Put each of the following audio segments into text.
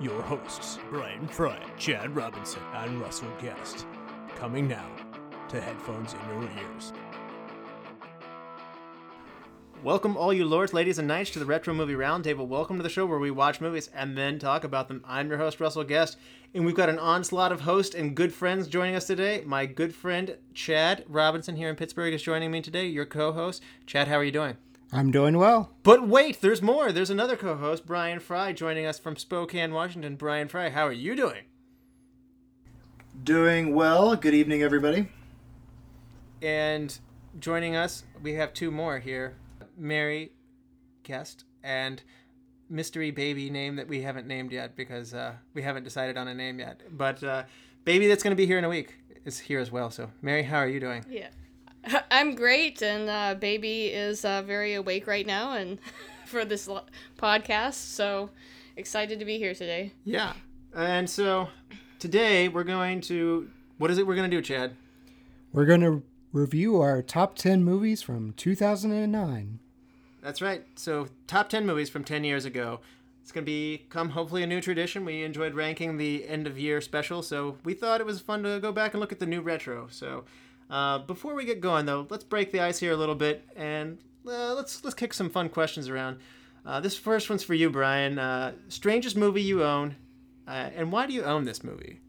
your hosts, Brian Fry, Chad Robinson, and Russell Guest. Coming now to headphones in your ears. Welcome, all you lords, ladies, and knights, to the Retro Movie Roundtable. Welcome to the show where we watch movies and then talk about them. I'm your host, Russell Guest, and we've got an onslaught of hosts and good friends joining us today. My good friend Chad Robinson here in Pittsburgh is joining me today, your co host. Chad, how are you doing? I'm doing well. But wait, there's more. There's another co host, Brian Fry, joining us from Spokane, Washington. Brian Fry, how are you doing? Doing well. Good evening, everybody. And joining us, we have two more here Mary Guest and mystery baby name that we haven't named yet because uh, we haven't decided on a name yet. But uh, baby that's going to be here in a week is here as well. So, Mary, how are you doing? Yeah. I'm great, and uh, baby is uh, very awake right now, and for this lo- podcast, so excited to be here today. Yeah, and so today we're going to what is it we're going to do, Chad? We're going to review our top 10 movies from 2009. That's right. So top ten movies from ten years ago. It's going to become hopefully a new tradition. We enjoyed ranking the end of year special, so we thought it was fun to go back and look at the new retro. So. Uh, before we get going, though, let's break the ice here a little bit and uh, let's let's kick some fun questions around. Uh, this first one's for you, Brian. Uh, strangest movie you own, uh, and why do you own this movie?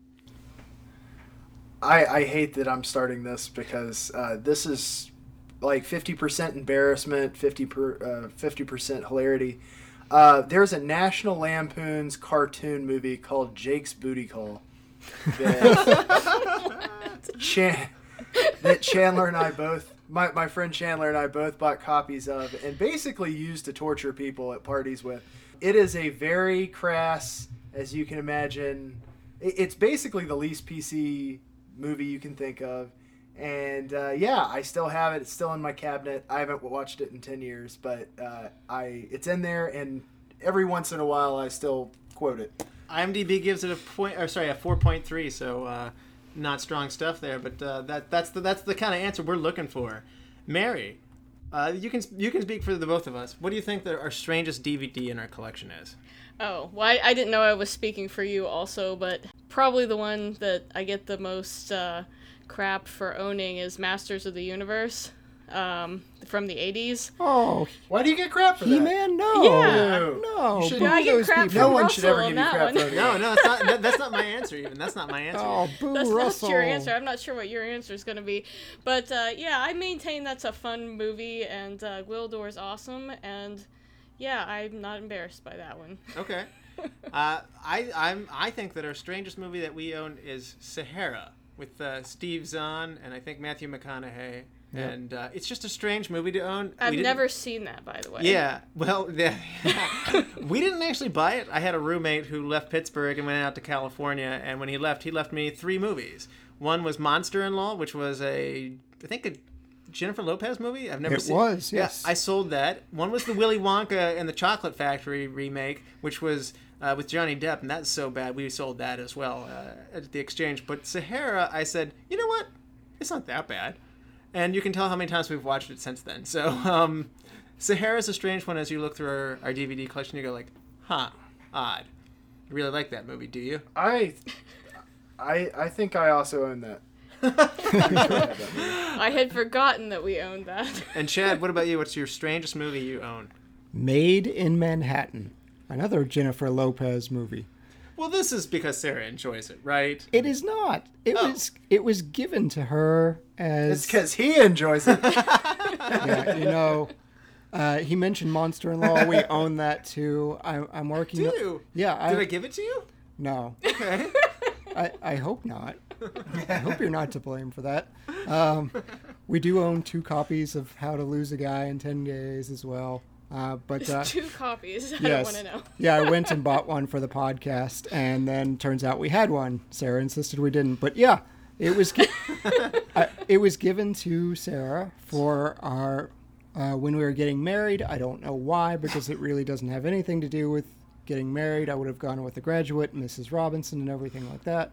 I, I hate that I'm starting this because uh, this is like 50% embarrassment, 50 per, 50% hilarity. there's a National Lampoon's cartoon movie called Jake's Booty Call. That Chan- that Chandler and I both, my, my friend Chandler and I both bought copies of and basically used to torture people at parties with. It is a very crass, as you can imagine, it's basically the least PC movie you can think of. And uh, yeah, I still have it. It's still in my cabinet. I haven't watched it in ten years, but uh, I it's in there, and every once in a while I still quote it. IMDb gives it a point, or sorry, a four point three. So uh, not strong stuff there, but uh, that that's the that's the kind of answer we're looking for. Mary, uh, you can you can speak for the both of us. What do you think that our strangest DVD in our collection is? Oh, well, I, I didn't know I was speaking for you also, but probably the one that I get the most uh, crap for owning is Masters of the Universe um, from the 80s. Oh, Why do you get crap for that? He-Man, no. Yeah. No. You should- boo I get those crap people. No from one should ever Russell give on you that crap one. for that. No, no, that's not that, that's not my answer. Even that's not my answer. Oh, boo That's, Russell. that's your answer. I'm not sure what your answer is going to be. But uh, yeah, I maintain that's a fun movie, and uh, Gwildor is awesome. And yeah, I'm not embarrassed by that one. Okay. Uh, I I'm I think that our strangest movie that we own is Sahara with uh, Steve Zahn and I think Matthew McConaughey. Yep. And uh, it's just a strange movie to own. I've never seen that, by the way. Yeah, well, yeah. we didn't actually buy it. I had a roommate who left Pittsburgh and went out to California, and when he left, he left me three movies. One was Monster in Law, which was a, I think a Jennifer Lopez movie. I've never It seen. It was, yes. Yeah, I sold that. One was the Willy Wonka and the Chocolate Factory remake, which was uh, with Johnny Depp, and that's so bad we sold that as well uh, at the exchange. But Sahara, I said, you know what? It's not that bad and you can tell how many times we've watched it since then. So, um, is a strange one as you look through our, our DVD collection. You go like, huh, odd. You really like that movie, do you? I, I, I think I also own that. I had forgotten that we owned that. And Chad, what about you? What's your strangest movie you own? Maid in Manhattan. Another Jennifer Lopez movie. Well, this is because Sarah enjoys it, right? It is not. It Oh. was it was given to her as It's because he enjoys it. yeah, you know. Uh, he mentioned Monster in Law. We own that too. I, I'm working. Do you? Yeah. I, Did I give it to you? no. Okay. I, I hope not. I hope you're not to blame for that. Um, we do own two copies of How to Lose a Guy in 10 Days as well. Uh, but uh, Two copies. I yes, don't want to know. yeah, I went and bought one for the podcast, and then turns out we had one. Sarah insisted we didn't, but yeah, it was gi- I, it was given to Sarah for our uh, when we were getting married. I don't know why, because it really doesn't have anything to do with getting married. I would have gone with the graduate, Mrs. Robinson, and everything like that.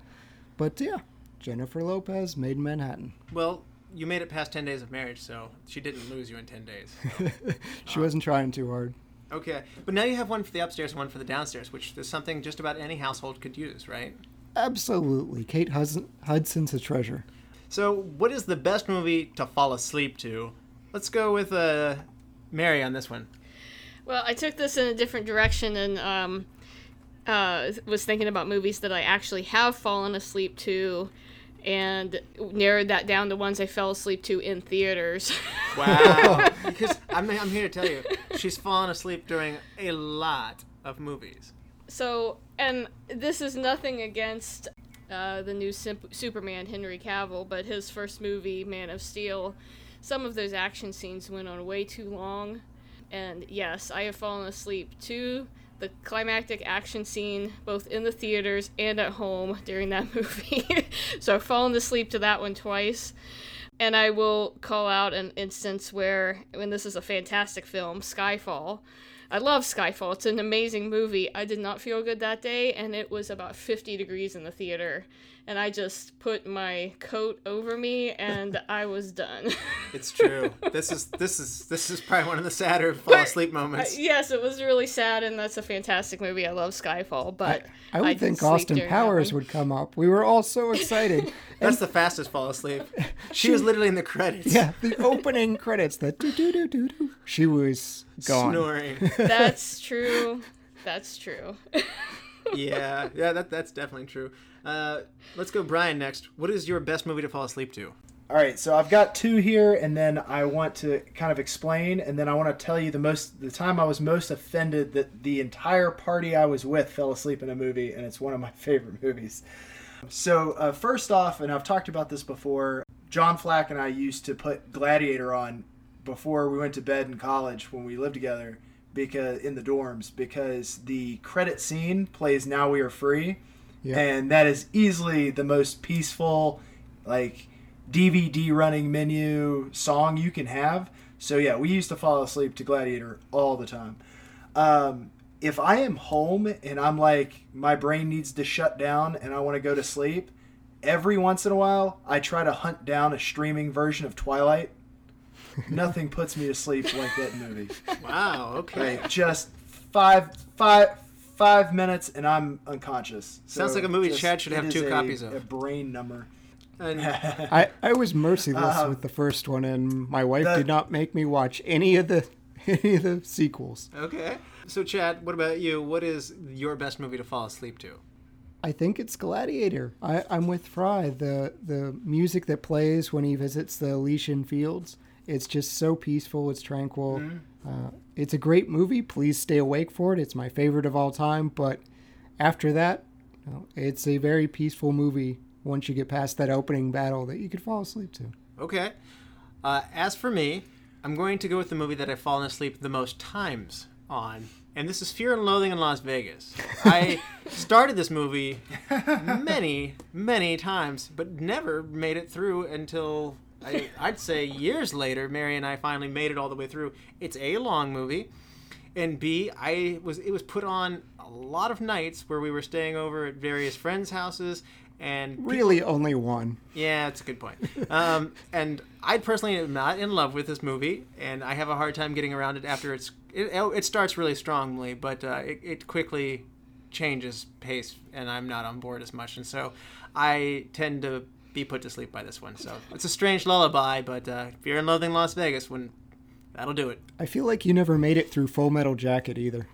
But yeah, Jennifer Lopez, Maid in Manhattan. Well, you made it past 10 days of marriage, so she didn't lose you in 10 days. so. She wasn't trying too hard. Okay. But now you have one for the upstairs and one for the downstairs, which is something just about any household could use, right? Absolutely, Kate Hudson, Hudson's a treasure. So, what is the best movie to fall asleep to? Let's go with uh, Mary on this one. Well, I took this in a different direction and um, uh, was thinking about movies that I actually have fallen asleep to and narrowed that down to ones I fell asleep to in theaters. Wow. because I'm, I'm here to tell you, she's fallen asleep during a lot of movies. so, and this is nothing against uh, the new Simp- Superman, Henry Cavill, but his first movie, Man of Steel, some of those action scenes went on way too long. And yes, I have fallen asleep to the climactic action scene both in the theaters and at home during that movie. so I've fallen asleep to that one twice. And I will call out an instance where, when this is a fantastic film, Skyfall. I love Skyfall. It's an amazing movie. I did not feel good that day, and it was about 50 degrees in the theater. And I just put my coat over me, and I was done. It's true. this is this is this is probably one of the sadder fall asleep moments. Uh, yes, it was really sad, and that's a fantastic movie. I love Skyfall, but I would did think Austin Powers would come up. We were all so excited. That's the fastest fall asleep. She was literally in the credits. yeah, the opening credits, the doo doo doo doo doo. She was gone. Snoring. That's true. That's true. yeah, yeah, that, that's definitely true. Uh, let's go, Brian. Next, what is your best movie to fall asleep to? All right, so I've got two here, and then I want to kind of explain, and then I want to tell you the most the time I was most offended that the entire party I was with fell asleep in a movie, and it's one of my favorite movies. So uh, first off, and I've talked about this before, John Flack and I used to put Gladiator on before we went to bed in college when we lived together, because in the dorms, because the credit scene plays "Now We Are Free," Yeah. and that is easily the most peaceful, like DVD running menu song you can have. So yeah, we used to fall asleep to Gladiator all the time. Um, if I am home and I'm like my brain needs to shut down and I want to go to sleep, every once in a while I try to hunt down a streaming version of Twilight. Nothing puts me to sleep like that movie. Wow. Okay. Like just five five five minutes and I'm unconscious. Sounds like a movie Chad should have is two a- copies of. A brain number. And I, I was merciless Uh, with the first one, and my wife the- did not make me watch any of the any of the sequels. okay. So, Chad, what about you? What is your best movie to fall asleep to? I think it's Gladiator. I, I'm with Fry. The the music that plays when he visits the Elysian Fields, it's just so peaceful. It's tranquil. Mm-hmm. Uh, it's a great movie. Please stay awake for it. It's my favorite of all time. But after that, you know, it's a very peaceful movie. Once you get past that opening battle, that you could fall asleep to. Okay. Uh, as for me, I'm going to go with the movie that I've fallen asleep the most times on, and this is Fear and Loathing in Las Vegas. I started this movie many, many times, but never made it through until I, I'd say years later. Mary and I finally made it all the way through. It's a long movie, and B, I was it was put on a lot of nights where we were staying over at various friends' houses. And people- Really, only one. yeah, that's a good point. Um, and I personally am not in love with this movie, and I have a hard time getting around it after it's. It, it starts really strongly, but uh, it, it quickly changes pace, and I'm not on board as much. And so I tend to be put to sleep by this one. So it's a strange lullaby, but uh, Fear and Loathing Las Vegas, when that'll do it. I feel like you never made it through Full Metal Jacket either.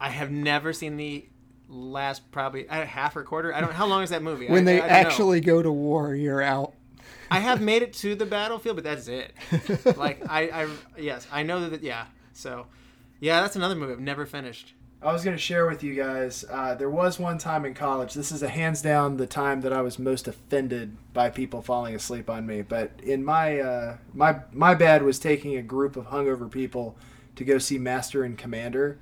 I have never seen the last probably uh, half or quarter. I don't. How long is that movie? When I- they I don't know. actually go to war, you're out. I have made it to the battlefield, but that's it. like I, I, yes, I know that. Yeah, so, yeah, that's another movie I've never finished. I was going to share with you guys. Uh, there was one time in college. This is a hands down the time that I was most offended by people falling asleep on me. But in my uh, my my bad was taking a group of hungover people to go see Master and Commander.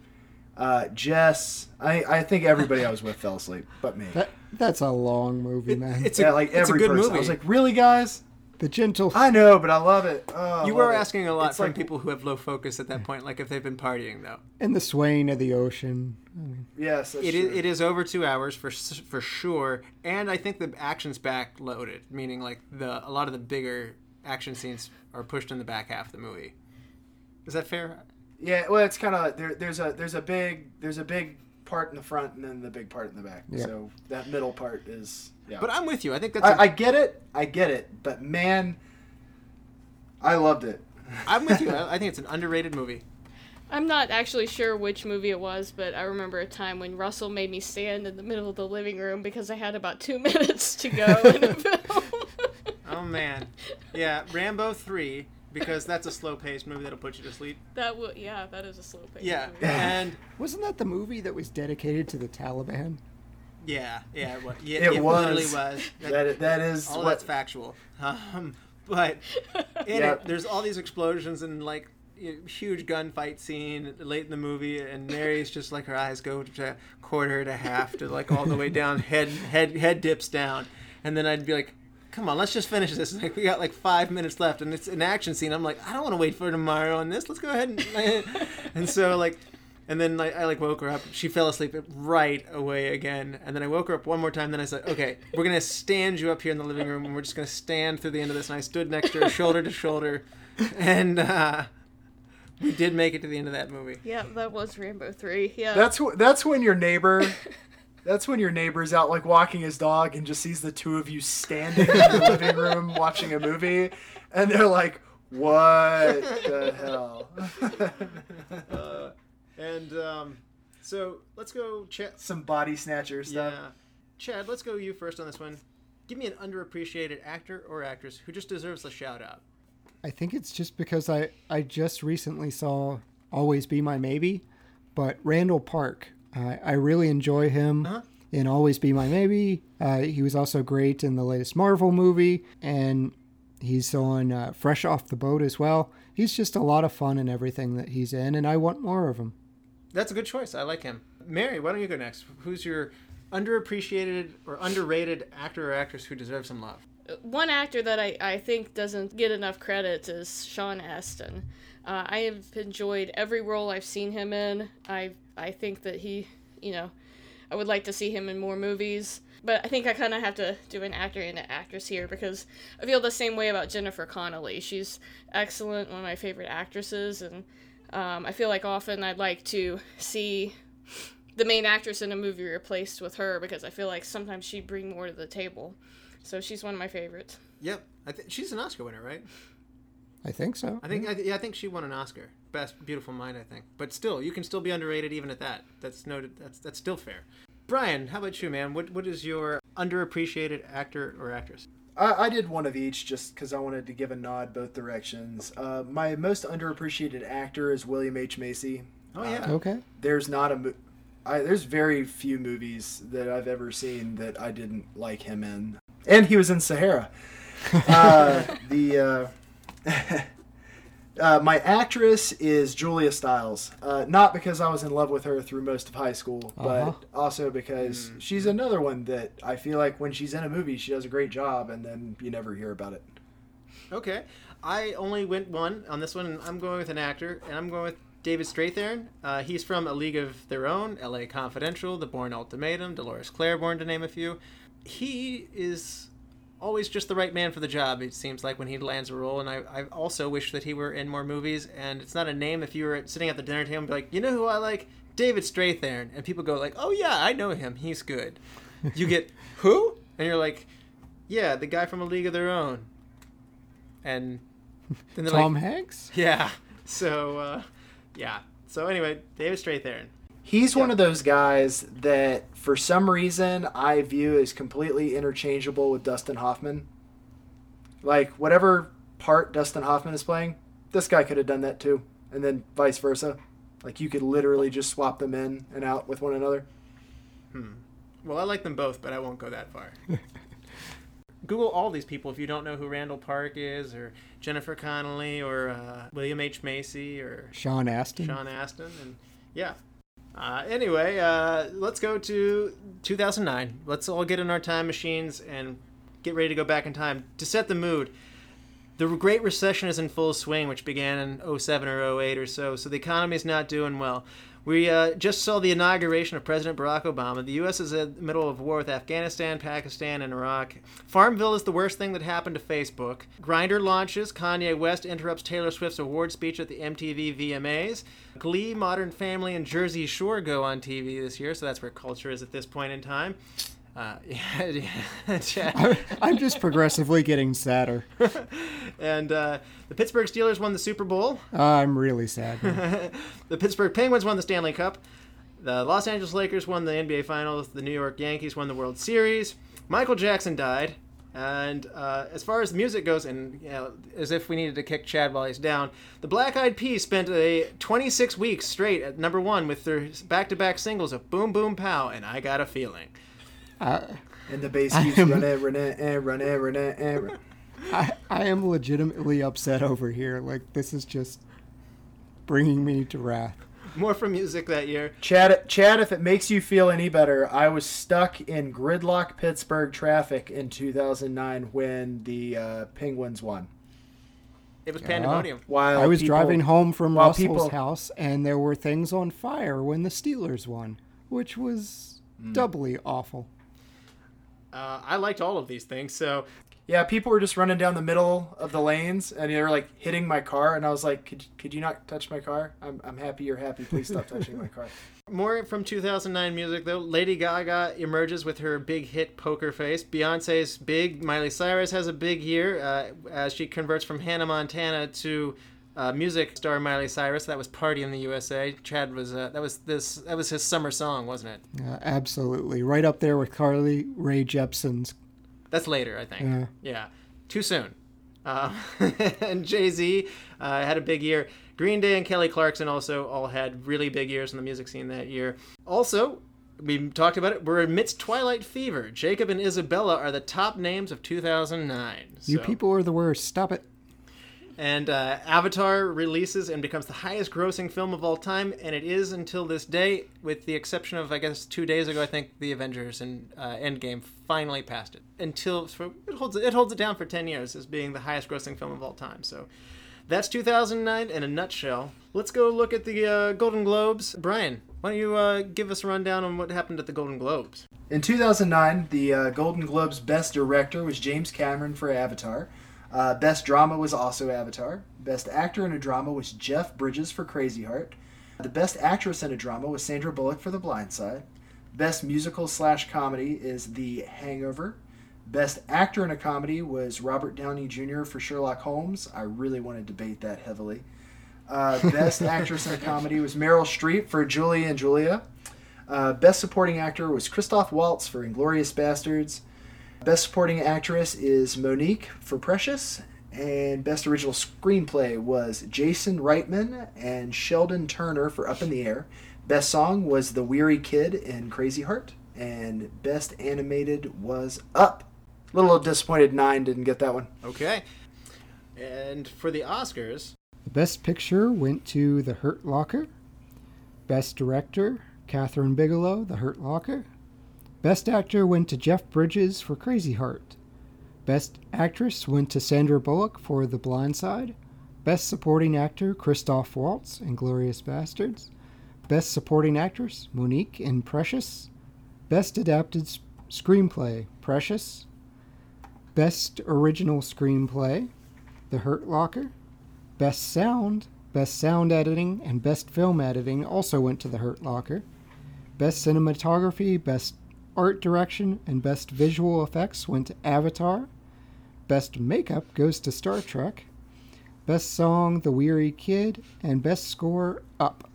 Uh, Jess, I, I think everybody I was with fell asleep, but me. That, that's a long movie, man. It's yeah, like it's every a good person. movie. I was like, really, guys? The gentle. I know, but I love it. Oh, you love were it. asking a lot It's from like- people who have low focus at that point, like if they've been partying though. and the swaying of the ocean. I mean, Yes, that's It is, true. it is over two hours for for sure, and I think the action's back loaded, meaning like the a lot of the bigger action scenes are pushed in the back half of the movie. Is that fair? Yeah, well, it's kind of there. There's a there's a big there's a big part in the front and then the big part in the back. Yeah. So that middle part is yeah. But I'm with you. I think that's. a- I I get it. I get it. But man, I loved it. I'm with you. I, I think it's an underrated movie. I'm not actually sure which movie it was, but I remember a time when Russell made me stand in the middle of the living room because I had about two minutes to go in the film. Oh man, yeah, Rambo three because that's a slow paced movie that'll put you to sleep. that would, yeah, that is a slow pace. Yeah, movie. and wasn't that the movie that was dedicated to the Taliban? yeah, yeah, it was. Yeah, It it was. literally was. That that is all what that's factual. Um, but in Yeah. it, there's all these explosions and like y- huge gunfight scene late in the movie, and Mary's just like her eyes go to quarter to half to like all the way down, head head head dips down, and then I'd be like. Come on, let's just finish this. Like we got like five minutes left, and it's an action scene. I'm like, I don't want to wait for tomorrow on this. Let's go ahead and and so like, and then like I like woke her up. She fell asleep right away again, and then I woke her up one more time. Then I said, okay, we're gonna stand you up here in the living room, and we're just gonna stand through the end of this. And I stood next to her, shoulder to shoulder, and uh, we did make it to the end of that movie. Yeah, that was Rambo 3. Yeah. That's wh- that's when your neighbor. That's when your neighbor's out like walking his dog and just sees the two of you standing in the living room watching a movie, and they're like, "What the hell?" Uh, and um, so let's go, Chad. Some body snatcher stuff. Yeah, Chad. Let's go you first on this one. Give me an underappreciated actor or actress who just deserves a shout out. I think it's just because I, I just recently saw Always Be My Maybe, but Randall Park, I, I really enjoy him Uh-huh. in Always Be My Maybe. Uh, he was also great in the latest Marvel movie, and he's on uh, Fresh Off the Boat as well. He's just a lot of fun in everything that he's in, and I want more of him. That's a good choice. I like him. Mary, why don't you go next? Who's your underappreciated or underrated actor or actress who deserves some love? One actor that I, I think doesn't get enough credit is Sean Astin. Uh, I have enjoyed every role I've seen him in. I I think that he, you know, I would like to see him in more movies. But I think I kind of have to do an actor and an actress here because I feel the same way about Jennifer Connelly. She's excellent, one of my favorite actresses, and um, I feel like often I'd like to see the main actress in a movie replaced with her because I feel like sometimes she'd bring more to the table. So she's one of my favorites. Yep, I she's an Oscar winner, right? I think so. I think I, th- yeah, I think she won an Oscar, best beautiful mind, I think. But still, you can still be underrated even at that. That's noted. That's that's still fair. Brian, how about you, man? What what is your underappreciated actor or actress? I, I did one of each just because I wanted to give a nod both directions. Uh, my most underappreciated actor is William H Macy. Oh yeah, Okay. There's not a. Mo- I, there's very few movies that I've ever seen that I didn't like him in, and he was in Sahara. Uh, the uh, my actress is Julia Stiles. Uh, not because I was in love with her through most of high school, Uh-huh. but also because she's another one that I feel like when she's in a movie, she does a great job, and then you never hear about it. Okay, I only went one on this one. and I'm going with an actor, and I'm going with David Strathairn. Uh, he's from A League of Their Own, L.A. Confidential, The Bourne Ultimatum, Dolores Claiborne, to name a few. He is always just the right man for the job. It seems like when he lands a role, and I, I also wish that he were in more movies. And it's not a name. If you were sitting at the dinner table and be like, you know who I like, David Strathairn, and people go like, oh yeah, I know him. He's good. You get who, and you're like, yeah, the guy from A League of Their Own. And then Tom like, Hanks? yeah. So uh, yeah. So anyway, David Strathairn. He's one of those guys that, for some reason, I view as completely interchangeable with Dustin Hoffman. Like, whatever part Dustin Hoffman is playing, this guy could have done that too. And then vice versa. Like, you could literally just swap them in and out with one another. Hmm. Well, I like them both, but I won't go that far. Google all these people if you don't know who Randall Park is, or Jennifer Connelly, or uh, William H Macy, or Sean Astin. Sean Astin, and yeah. Uh, anyway, uh, let's go to 2009. Let's all get in our time machines and get ready to go back in time to set the mood. The Great Recession is in full swing, which began in 07 or 08 or so, so the economy is not doing well. We uh, just saw the inauguration of President Barack Obama. The U.S. is in the middle of war with Afghanistan, Pakistan, and Iraq. Farmville is the worst thing that happened to Facebook. Grindr launches. Kanye West interrupts Taylor Swift's award speech at the MTV VMAs. Glee, Modern Family, and Jersey Shore go on TV this year, so that's where culture is at this point in time. Uh, yeah. I'm just progressively getting sadder. and uh, the Pittsburgh Steelers won the Super Bowl. I'm really sad. the Pittsburgh Penguins won the Stanley Cup. The Los Angeles Lakers won the NBA Finals. The New York Yankees won the World Series. Michael Jackson died. And uh, as far as the music goes, and you know, as if we needed to kick Chad while he's down, the Black Eyed Peas spent a 26 weeks straight at number one with their back-to-back singles of "Boom Boom Pow" and "I Got a Feeling." Uh, And the bass keeps am- running, running, and running, running, and running. I, I am legitimately upset over here. Like, this is just bringing me to wrath. More from music that year. Chad, Chad, if it makes you feel any better, I was stuck in gridlock Pittsburgh traffic in 2009 when the uh, Penguins won. It was pandemonium. While I was people- driving home from Russell's people- house, and there were things on fire when the Steelers won, which was Hmm. doubly awful. Uh, I liked all of these things, so Yeah, people were just running down the middle of the lanes, and they were like hitting my car, and I was like, "Could, could you not touch my car? I'm, I'm happy you're happy. Please stop touching my car." More from 2009 music, though. Lady Gaga emerges with her big hit Poker Face. Beyonce's big. Miley Cyrus has a big year uh, as she converts from Hannah Montana to uh, music star Miley Cyrus. That was Party in the USA. Chad was uh, that was this that was his summer song, wasn't it? Uh, absolutely. Right up there with Carly Rae Jepsen's. That's later, I think. Yeah. Too soon. Uh, and Jay Z uh, had a big year. Green Day and Kelly Clarkson also all had really big years in the music scene that year. Also, we talked about it. We're amidst Twilight Fever. Jacob and Isabella are the top names of 2009. You people are the worst. Stop it. And uh, Avatar releases and becomes the highest grossing film of all time, and it is until this day, with the exception of, I guess, two days ago, I think the Avengers and uh, Endgame finally passed it. Until for, it holds it holds it down for 10 years as being the highest grossing film of all time. So that's 2009 in a nutshell. Let's go look at the uh, Golden Globes. Brian, why don't you uh, give us a rundown on what happened at the Golden Globes? In 2009, the uh, Golden Globes Best Director was James Cameron for Avatar. Uh, Best Drama was also Avatar. Best Actor in a Drama was Jeff Bridges for Crazy Heart. The Best Actress in a Drama was Sandra Bullock for The Blind Side. Best Musical slash Comedy is The Hangover. Best Actor in a Comedy was Robert Downey Jr. for Sherlock Holmes. I really want to debate that heavily. Uh, Best Actress in a Comedy was Meryl Streep for Julie and Julia. Uh, Best Supporting Actor was Christoph Waltz for Inglourious Basterds. Best Supporting Actress is Mo'Nique for Precious. And Best Original Screenplay was Jason Reitman and Sheldon Turner for Up in the Air. Best Song was The Weary Kid in Crazy Heart. And Best Animated was Up. Little disappointed Nine didn't get that one. Okay. And for the Oscars, The Best Picture went to The Hurt Locker. Best Director, Kathryn Bigelow, The Hurt Locker. Best Actor went to Jeff Bridges for Crazy Heart. Best Actress went to Sandra Bullock for The Blind Side. Best Supporting Actor, Christoph Waltz Inglourious Basterds. Best Supporting Actress, Mo'Nique in Precious. Best Adapted Screenplay, Precious. Best Original Screenplay, The Hurt Locker. Best Sound, Best Sound Editing, and Best Film Editing also went to The Hurt Locker. Best Cinematography, Best Art Direction, and Best Visual Effects went to Avatar. Best Makeup goes to Star Trek. Best Song, The Weary Kid, and Best Score, Up.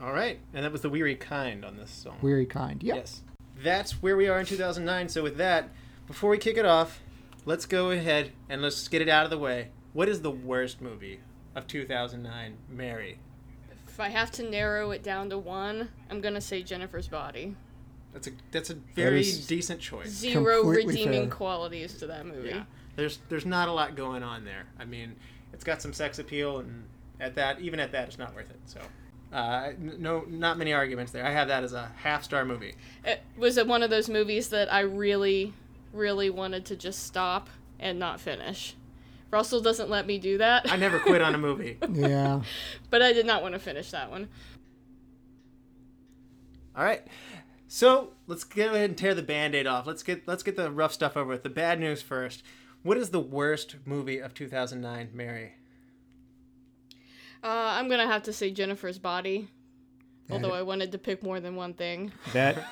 all right, and that was the Weary Kind on this song. Weary Kind. Yep. Yes. That's where we are in 2009. So, with that, before we kick it off, let's go ahead and let's get it out of the way. What is the worst movie of 2009? Mary. If I have to narrow it down to one, I'm gonna say Jennifer's Body. That's a that's a very is decent choice. Zero Completely redeeming fair. qualities to that movie. Yeah, there's there's not a lot going on there. I mean, it's got some sex appeal, and at that, even at that, it's not worth it. So, uh, no, not many arguments there. I have that as a half star movie. It was one of those movies that I really, really wanted to just stop and not finish. Russell doesn't let me do that. I never quit on a movie. Yeah. but I did not want to finish that one. All right. So let's go ahead and tear the band-aid off. Let's get let's get the rough stuff over with. The bad news first. What is the worst movie of 2009, Mary? Uh, I'm gonna have to say Jennifer's Body. Although I wanted to pick more than one thing. That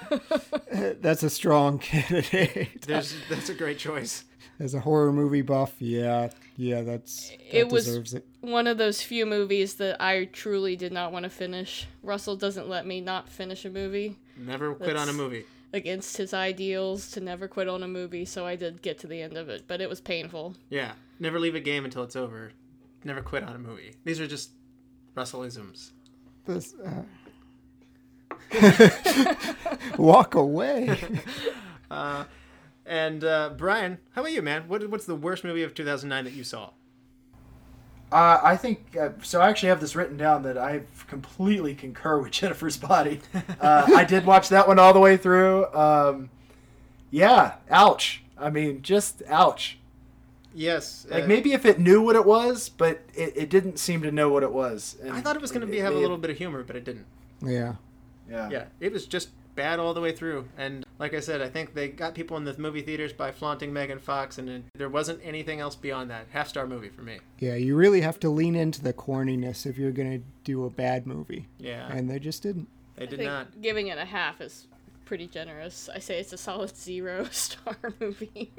that's a strong candidate. There's that's a great choice. As a horror movie buff, yeah, yeah, that's that It was- it. One of those few movies that I truly did not want to finish. Russell doesn't let me not finish a movie Never quit on a movie. against his ideals to never quit on a movie, so I did get to the end of it, but it was painful. Yeah. Never leave a game until it's over. Never quit on a movie. These are just Russellisms. This, uh... Walk away. And uh, Brian, how about you, man? What, what's the worst movie of 2009 that you saw? Uh, I think uh, so. I actually have this written down that I completely concur with Jennifer's Body. Uh, I did watch that one all the way through. Um, yeah, ouch. I mean, just ouch. Yes. Like uh, maybe if it knew what it was, but it, it didn't seem to know what it was. And I thought it was going to be it have a may little bit of humor, but it didn't. Yeah. Yeah. Yeah, it was just bad all the way through. And like I said, I think they got people in the movie theaters by flaunting Megan Fox, and it, there wasn't anything else beyond that. Half star movie for me. Yeah, you really have to lean into the corniness if you're going to do a bad movie. Yeah, And they just didn't. they I did think not. giving it a half is pretty generous. I say it's a solid zero star movie.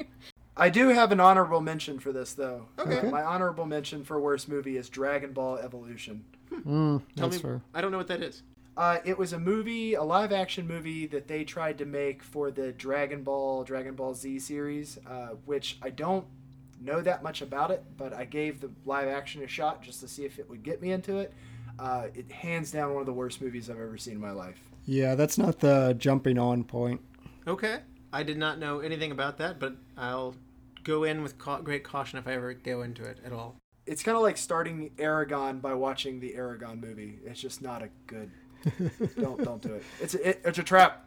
I do have an honorable mention for this though. Okay. Uh, my honorable mention for worst movie is Dragon Ball Evolution. Mm, Tell that's me, fair. I don't know what that is. Uh, it was a movie, a live action movie that they tried to make for the Dragon Ball, Dragon Ball Z series, uh, which I don't know that much about it, but I gave the live action a shot just to see if it would get me into it. Uh, it hands down one of the worst movies I've ever seen in my life. Yeah, that's not the jumping on point. Okay, I did not know anything about that, but I'll go in with ca- great caution if I ever go into it at all. It's kind of like starting Eragon by watching the Eragon movie. It's just not a good. don't don't do it. It's a, it, it's a trap.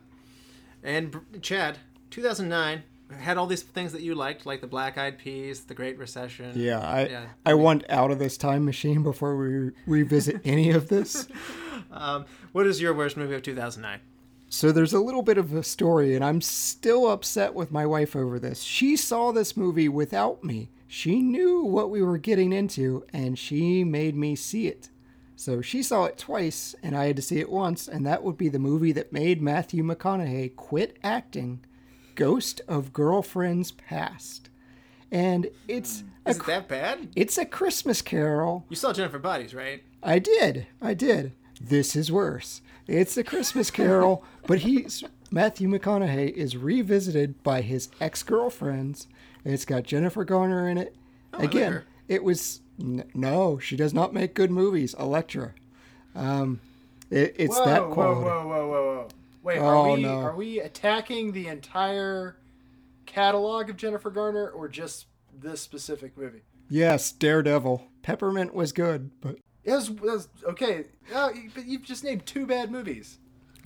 And Br- Chad, 2009 had all these things that you liked, like the Black Eyed Peas, the Great Recession. Yeah, I Yeah. I want out of this time machine before we revisit any of this. Um, what is your worst movie of 2009? So there's a little bit of a story, and I'm still upset with my wife over this. She saw this movie without me. She knew what we were getting into, and she made me see it. So she saw it twice, and I had to see it once, and that would be the movie that made Matthew McConaughey quit acting Ghost of Girlfriends Past. And it's hmm. a, Is it that bad? it's a Christmas carol You saw Jennifer Bodies, right? I did. I did. This is worse. It's a Christmas Carol, but he's Matthew McConaughey is revisited by his ex-girlfriends. It's got Jennifer Garner in it. Oh, Again, it was n- no, she does not make good movies. Elektra. Um, it, it's whoa, that whoa, quality. whoa, whoa, whoa, whoa! Wait, Oh, are we no. are we attacking the entire catalog of Jennifer Garner or just this specific movie? Yes, Daredevil. Peppermint was good, but It was, it was okay. Uh, but you've just named two bad movies.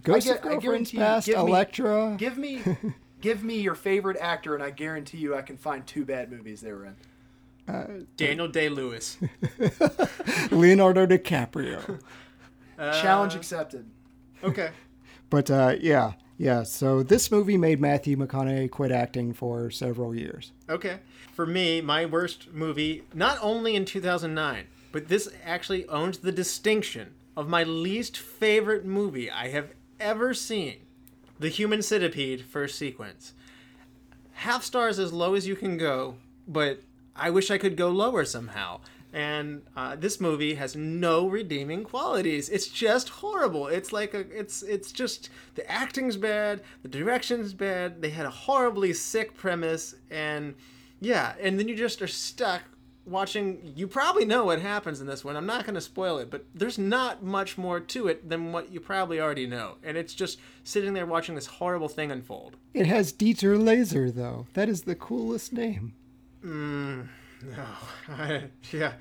Ghost get- of Girlfriends Past, give me- Elektra. Give me, give me your favorite actor, and I guarantee you, I can find two bad movies they were in. Daniel Day Lewis. Leonardo DiCaprio. Challenge accepted. Okay. But uh, yeah, yeah. So this movie made Matthew McConaughey quit acting for several years. Okay. For me, my worst movie, not only in 2009, but this actually owns the distinction of my least favorite movie I have ever seen The Human Centipede first sequence. Half stars as low as you can go, but I wish I could go lower somehow. And uh, this movie has no redeeming qualities. It's just horrible. It's like a, it's it's just the acting's bad, the direction's bad. They had a horribly sick premise, and yeah, and then you just are stuck watching. You probably know what happens in this one. I'm not going to spoil it, but there's not much more to it than what you probably already know. And it's just sitting there watching this horrible thing unfold. It has Dieter Laser, though. That is the coolest name. No, I, yeah,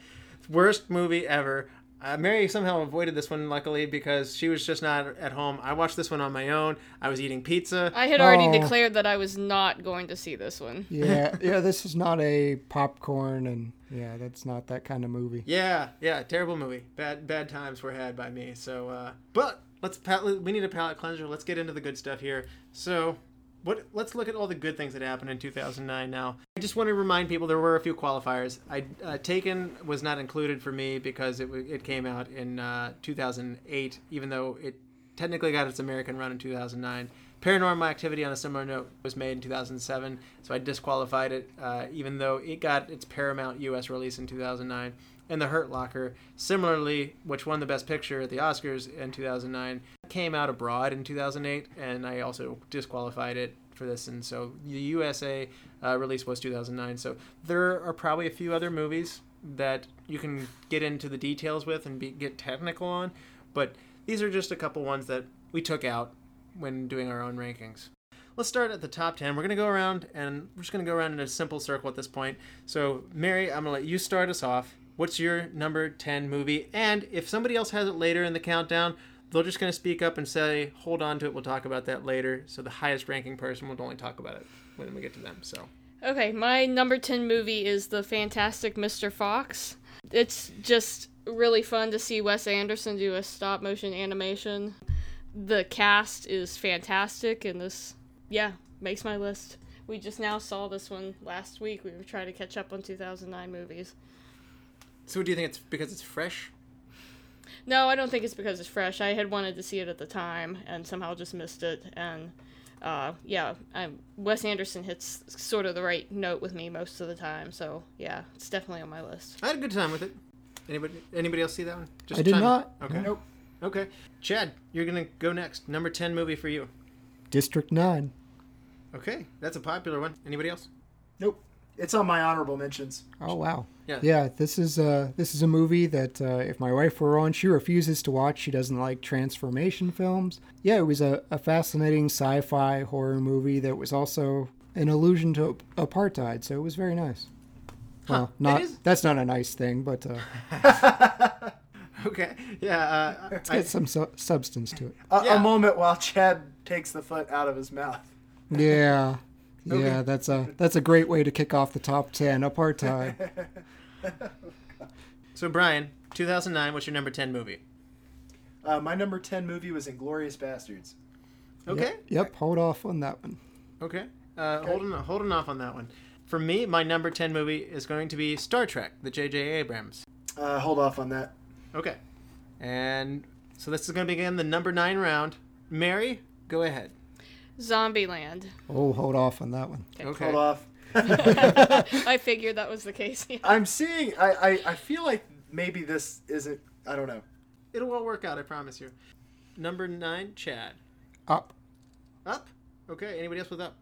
worst movie ever. Uh, Mary somehow avoided this one, luckily, because she was just not at home. I watched this one on my own. I was eating pizza. I had already Oh. declared that I was not going to see this one. Yeah, yeah. This is not a popcorn, and yeah, that's not that kind of movie. Yeah, yeah, terrible movie. Bad, bad times were had by me. So, uh, but let's we need a palate cleanser. Let's get into the good stuff here. So, what? Let's look at all the good things that happened in 2009. Now, I just want to remind people there were a few qualifiers. I uh, Taken was not included for me because it it came out in uh, 2008, even though it technically got its American run in 2009. Paranormal Activity, on a similar note, was made in 2007, so I disqualified it, uh, even though it got its Paramount U.S. release in 2009. And The Hurt Locker, similarly, which won the Best Picture at the Oscars in 2009, came out abroad in 2008, and I also disqualified it for this. And so the USA uh, release was 2009. So there are probably a few other movies that you can get into the details with and be, get technical on, but these are just a couple ones that we took out when doing our own rankings. Let's start at the top 10. We're going to go around and we're just going to go around in a simple circle at this point. So, Mary, I'm going to let you start us off. What's your number 10 movie? And if somebody else has it later in the countdown, they're just going to speak up and say, hold on to it. We'll talk about that later. So, the highest ranking person will only talk about it when we get to them. So, Okay, my number 10 movie is The Fantastic Mr. Fox. It's just really fun to see Wes Anderson do a stop motion animation. The cast is fantastic, and this, yeah, makes my list. We just now saw this one last week. We were trying to catch up on 2009 movies. So do you think it's because it's fresh? No, I don't think it's because it's fresh. I had wanted to see it at the time and somehow just missed it. And uh, yeah, I, Wes Anderson hits sort of the right note with me most of the time. So yeah, it's definitely on my list. I had a good time with it. Anybody anybody else see that one? Just I did chime in. not. Okay. Nope. Okay. Chad, you're going to go next. Number 10 movie for you. District Nine. Okay. That's a popular one. Anybody else? Nope. It's on my honorable mentions. Oh wow. Yeah. Yeah, this is uh this is a movie that uh, if my wife were on, she refuses to watch. She doesn't like transformation films. Yeah, it was a, a fascinating sci-fi horror movie that was also an allusion to apartheid, so it was very nice. Well, not is- that's not a nice thing, but uh, Okay. Yeah. Uh, let's I, some su- substance to it. A, Yeah. a moment while Chad takes the foot out of his mouth. Yeah, yeah, that's a that's a great way to kick off the top ten. Apartheid. so, Brian, 2009, what's your number 10 movie? Uh, my number 10 movie was Inglourious Basterds. Okay. Yep, yep, hold off on that one. Okay. Uh, Holding, holding off on that one. For me, my number 10 movie is going to be Star Trek, the J.J. Abrams. Uh, hold off on that. Okay. And so this is going to begin the number 9 round. Mary, go ahead. Zombieland. Oh, hold off on that one. Okay. Hold off. I figured that was the case. Yeah. I'm seeing. I, I, I feel like maybe this isn't. I don't know. It'll all work out, I promise you. Number 9, Chad. Up. Up? Okay. Anybody else with up?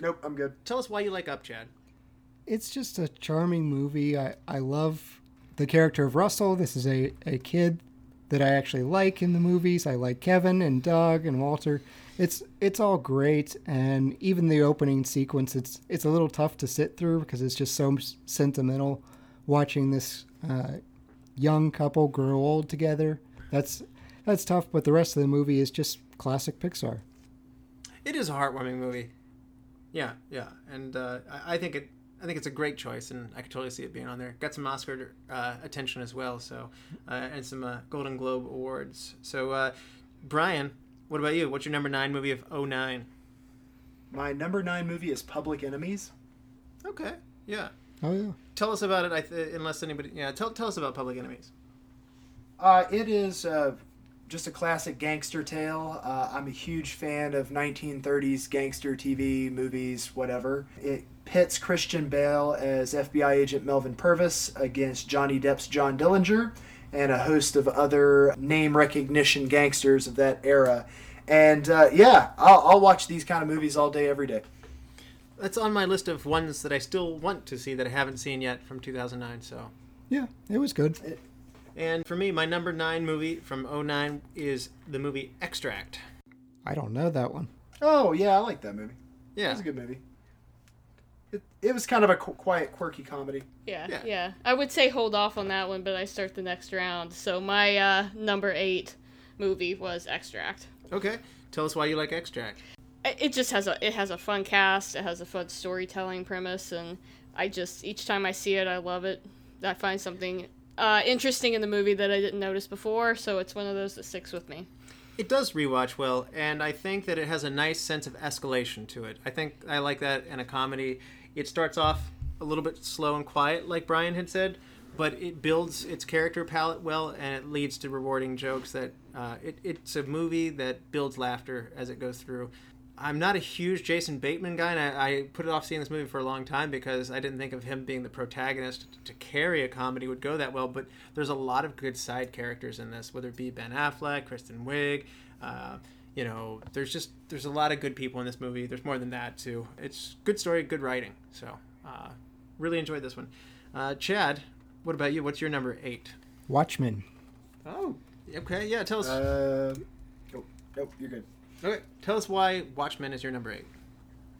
Nope, I'm good. Tell us why you like Up, Chad. it's just a charming movie. I, I love the character of Russell. This is a, a kid that I actually like in the movies. I like Kevin and Doug and Walter. It's it's all great, and even the opening sequence. It's it's a little tough to sit through because it's just so sentimental. Watching this uh, young couple grow old together. That's that's tough, but the rest of the movie is just classic Pixar. It is a heartwarming movie. Yeah, yeah, and uh, I, I think it. I think it's a great choice, and I could totally see it being on there. Got some Oscar uh, attention as well, so uh, and some uh, Golden Globe awards. So, uh, Brian, what about you? What's your number nine movie of 09? My number nine movie is Public Enemies. Okay, yeah. Oh yeah. Tell us about it. I th- unless anybody, yeah, tell tell us about Public Enemies. Uh, it is uh, just a classic gangster tale. Uh, I'm a huge fan of 1930s gangster TV movies, whatever. It pits Christian Bale as FBI agent Melvin Purvis against Johnny Depp's John Dillinger and a host of other name recognition gangsters of that era. And uh, yeah, I'll, I'll watch these kind of movies all day, every day. That's on my list of ones that I still want to see that I haven't seen yet from 2009. So, Yeah, it was good. and for me, my number nine movie from 09 is the movie Extract. I don't know that one. Oh yeah, I like that movie. Yeah, It's a good movie. It, it was kind of a qu- quiet, quirky comedy. Yeah, Yeah. yeah, I would say hold off on that one, but I start the next round. So my uh, number eight movie was Extract. Okay, tell us why you like Extract. it it just has a it has a fun cast it has a fun storytelling premise and i just each time i see it i love it i find something uh, interesting in the movie that i didn't notice before so it's one of those that sticks with me It does rewatch well, and I think that it has a nice sense of escalation to it. I think I like that in a comedy. It starts off a little bit slow and quiet, like Brian had said, but it builds its character palette well, and it leads to rewarding jokes. That uh, it, it's a movie that builds laughter as it goes through. I'm not a huge Jason Bateman guy, and I, I put it off seeing this movie for a long time because I didn't think of him being the protagonist to carry a comedy would go that well. But there's a lot of good side characters in this, whether it be Ben Affleck, Kristen Wiig. Uh, you know, there's just there's a lot of good people in this movie. There's more than that too. It's good story, good writing. So uh, really enjoyed this one. Uh, Chad, what about you? What's your number eight? Watchmen. Oh, okay, yeah. Tell us. Uh, nope, nope, you're good. okay, tell us why Watchmen is your number eight.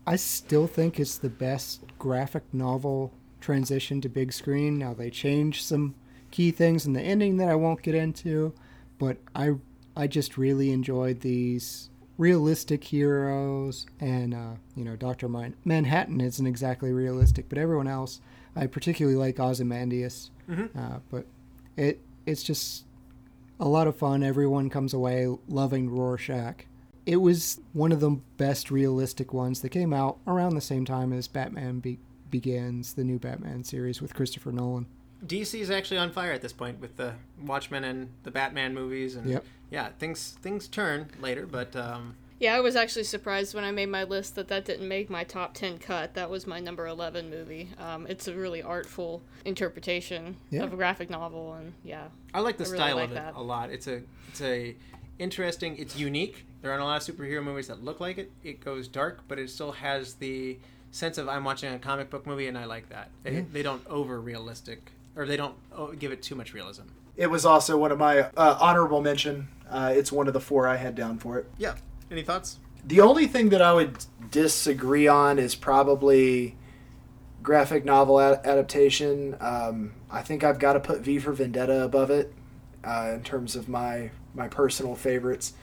I still think it's the best graphic novel transition to big screen. Now they changed some key things in the ending that I won't get into, but I I just really enjoyed these realistic heroes and uh, you know Doctor Man- Manhattan isn't exactly realistic, but everyone else I particularly like Ozymandias. Uh, but it it's just a lot of fun. Everyone comes away loving Rorschach. It was one of the best realistic ones that came out around the same time as Batman Be- Begins, the new Batman series with Christopher Nolan. DC is actually on fire at this point with the Watchmen and the Batman movies, and Yep. yeah, things things turn later, but um, yeah i was actually surprised when i made my list that that didn't make my top 10 cut that was my number 11 movie um, it's a really artful interpretation Yeah. of a graphic novel and yeah I like the I really style like of it that. a lot. It's a it's a interesting. It's unique. There aren't a lot of superhero movies that look like it. It goes dark, but it still has the sense of I'm watching a comic book movie, and I like that. They, they don't over realistic, or they don't oh, give it too much realism. It was also one of my uh, honorable mention. Uh, it's one of the four I had down for it. Yeah. Any thoughts? The only thing that I would disagree on is probably graphic novel ad- adaptation. Um, I think I've got to put V for Vendetta above it uh, in terms of my my personal favorites.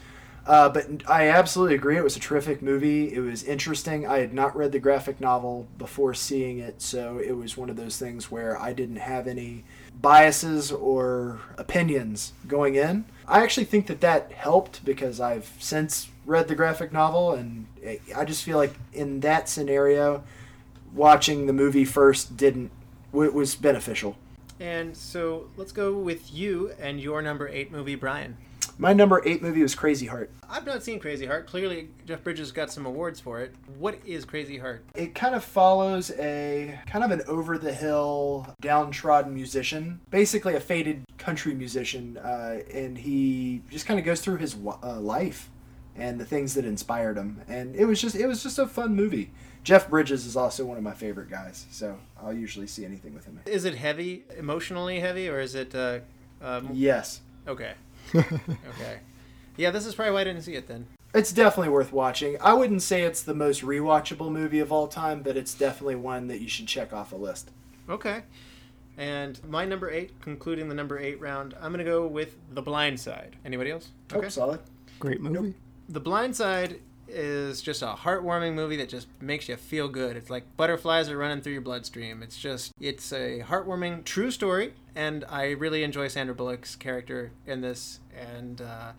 Uh, but I absolutely agree. It was a terrific movie. It was interesting. I had not read the graphic novel before seeing it, so it was one of those things where I didn't have any biases or opinions going in. I actually think that that helped because I've since read the graphic novel, and I just feel like in that scenario, watching the movie first didn't it was beneficial. And so let's go with you and your number eight movie, Brian. My number eight movie was Crazy Heart. I've not seen Crazy Heart. Clearly, Jeff Bridges got some awards for it. What is Crazy Heart? It kind of follows a kind of an over the hill, downtrodden musician, basically a faded country musician, uh, and he just kind of goes through his uh, life and the things that inspired him. And it was just it was just a fun movie. Jeff Bridges is also one of my favorite guys, so I'll usually see anything with him. Is it heavy, emotionally heavy, or is it? Uh, um, Yes, Okay. okay. Yeah, this is probably why I didn't see it then. it's definitely worth watching. I wouldn't say it's the most rewatchable movie of all time, but it's definitely one that you should check off a list. Okay. And my number eight, concluding the number eight round, I'm gonna go with The Blind Side. Anybody else? Oh, solid. Great movie. The Blind Side is just a heartwarming movie that just makes you feel good. It's like butterflies are running through your bloodstream. It's just, it's a heartwarming, true story, and I really enjoy Sandra Bullock's character in this. And uh,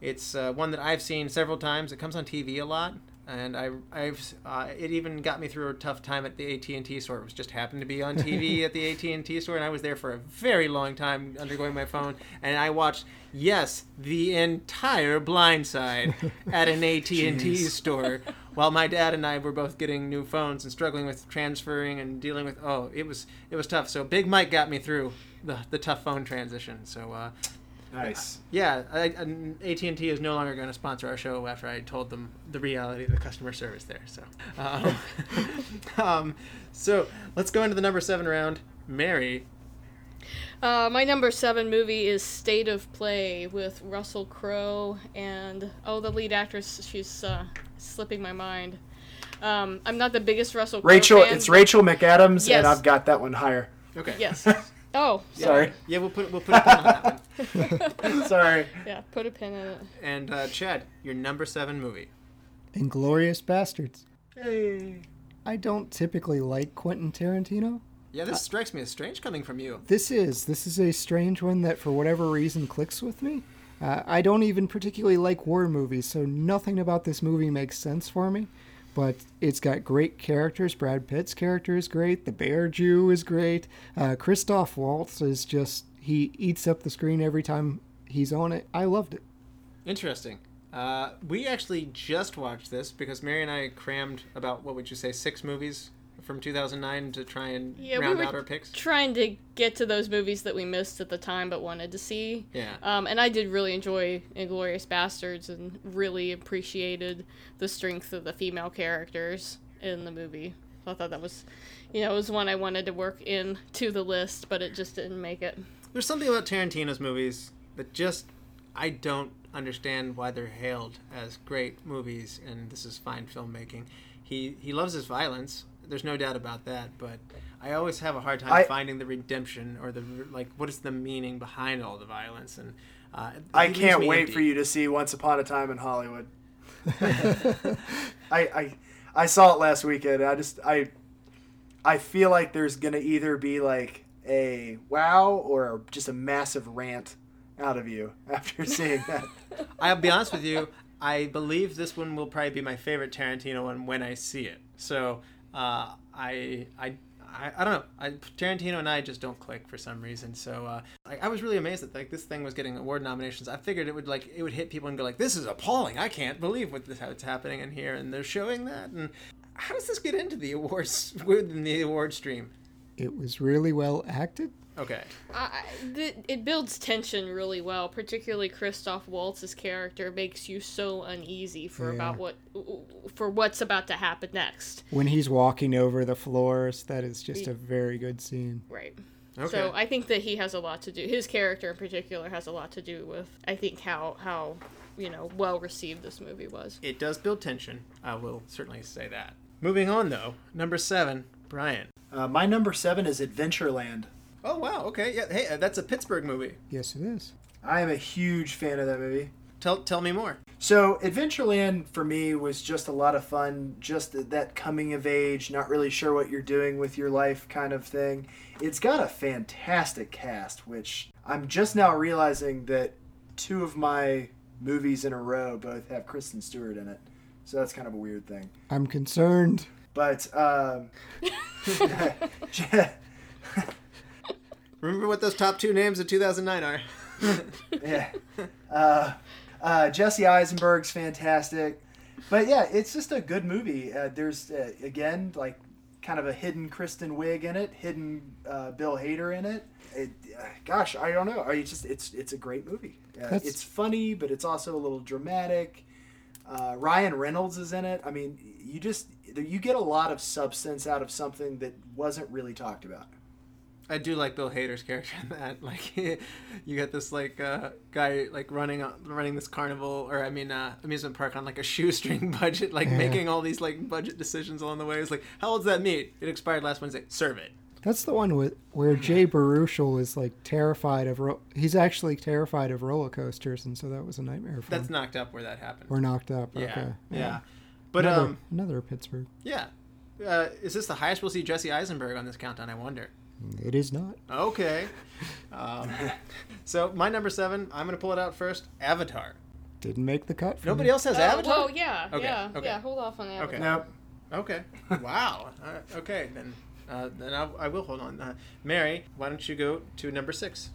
it's uh, one that I've seen several times. It comes on TV a lot, and I, I've, uh, it even got me through a tough time at the AT and T store. It was just happened to be on TV at the AT and T store, and I was there for a very long time, undergoing my phone, and I watched. Yes, the entire Blind Side at an AT and T store, while my dad and I were both getting new phones and struggling with transferring and dealing with. Oh, it was it was tough. So Big Mike got me through the the tough phone transition. So uh, Nice. Yeah, AT&T is no longer going to sponsor our show after I told them the reality of the customer service there. So, um, um, so let's go into the number seven round. Mary, Uh, my number seven movie is State of Play with Russell Crowe and oh, the lead actress. She's uh, slipping my mind. Um, I'm not the biggest Russell Crowe Rachel, fan, it's Rachel McAdams, Yes. and I've got that one higher. okay. Yes. Oh, yeah. Sorry. Yeah, we'll put we'll put a pin on that one. Sorry. Yeah, put a pin in it. And uh, Chad, your number seven movie. Inglourious Basterds. Hey. I don't typically like Quentin Tarantino. Yeah, this strikes me as strange coming from you. This is this is a strange one that for whatever reason clicks with me. Uh, I don't even particularly like war movies, so nothing about this movie makes sense for me. But it's got great characters. Brad Pitt's character is great. The Bear Jew is great. Uh, Christoph Waltz is just he eats up the screen every time he's on it. I loved it. Interesting. Uh, we actually just watched this because Mary and I crammed about what would you say six movies from 2009 to try and Yeah, we round were out our picks. trying to get to those movies that we missed at the time but wanted to see. Yeah. Um, and I did really enjoy Inglourious Basterds and really appreciated the strength of the female characters in the movie. So I thought that was, you know, it was one I wanted to work in to the list, but it just didn't make it. There's something about Tarantino's movies that just I don't understand why they're hailed as great movies and this is fine filmmaking. He he loves his violence. There's no doubt about that, but I always have a hard time I- finding the redemption or the like. What is the meaning behind all the violence? And uh, I can't wait empty. for you to see Once Upon a Time in Hollywood. I, I I saw it last weekend. I just I I feel like there's gonna either be like a wow or just a massive rant out of you after seeing that. I'll be honest with you. I believe this one will probably be my favorite Tarantino one when I see it. So uh, I, I, I, I don't know. I, Tarantino and I just don't click for some reason. So uh, I, I was really amazed that like this thing was getting award nominations. I figured it would like it would hit people and go like, "This is appalling! I can't believe what this, how it's happening in here." And they're showing that. And how does this get into the awards within the award stream? It was really well acted. Okay. I, I- the, it builds tension really well, particularly Christoph Waltz's character makes you so uneasy for Yeah. about what for what's about to happen next. When he's walking over the floors, that is just a very good scene. Right. Okay. So I think that he has a lot to do. His character in particular has a lot to do with I think how how you know well received this movie was. it does build tension. I will certainly say that. Moving on though, number seven, Brian. Uh, my number seven is Adventureland. Oh wow, okay, yeah. Hey, uh, that's a Pittsburgh movie. Yes, it is. I am a huge fan of that movie. Tell tell me more. So Adventureland for me was just a lot of fun, just th- that coming of age, not really sure what you're doing with your life kind of thing. It's got a fantastic cast, which I'm just now realizing that two of my movies in a row both have Kristen Stewart in it. So that's kind of a weird thing. I'm concerned. But um, Remember what those top two names of 2009 are? yeah. Uh, uh, Jesse Eisenberg's fantastic. But yeah, it's just a good movie. Uh, there's, uh, again, like kind of a hidden Kristen Wiig in it, hidden uh, Bill Hader in it. it uh, gosh, I don't know. I just it's it's a great movie. Uh, it's funny, but it's also a little dramatic. Uh, Ryan Reynolds is in it. I mean, you just you get a lot of substance out of something that wasn't really talked about. I do like Bill Hader's character in that. Like, you get this like uh, guy like running on, running this carnival or I mean uh, amusement park on like a shoestring budget, like Yeah. making all these like budget decisions along the way. It's like, how old's that meat? It expired last Wednesday. Serve it. That's the one with where Jay Baruchel is like terrified of. Ro- he's actually terrified of roller coasters, and so that was a nightmare for That's him. knocked up where that happened. Or knocked up. yeah, Okay. yeah. But another, um, another Pittsburgh. yeah. Uh, is this the highest we'll see Jesse Eisenberg on this countdown? I wonder. It is not. Okay. Um, so my number seven, I'm gonna pull it out first. Avatar. Didn't make the cut. Nobody me. else has Oh, Avatar. well, yeah, Okay, yeah, okay. yeah. Hold off on that. Okay. Nope. Okay. Wow. All right, okay then. Uh, then I, I will hold on. Uh, Mary, why don't you go to number six?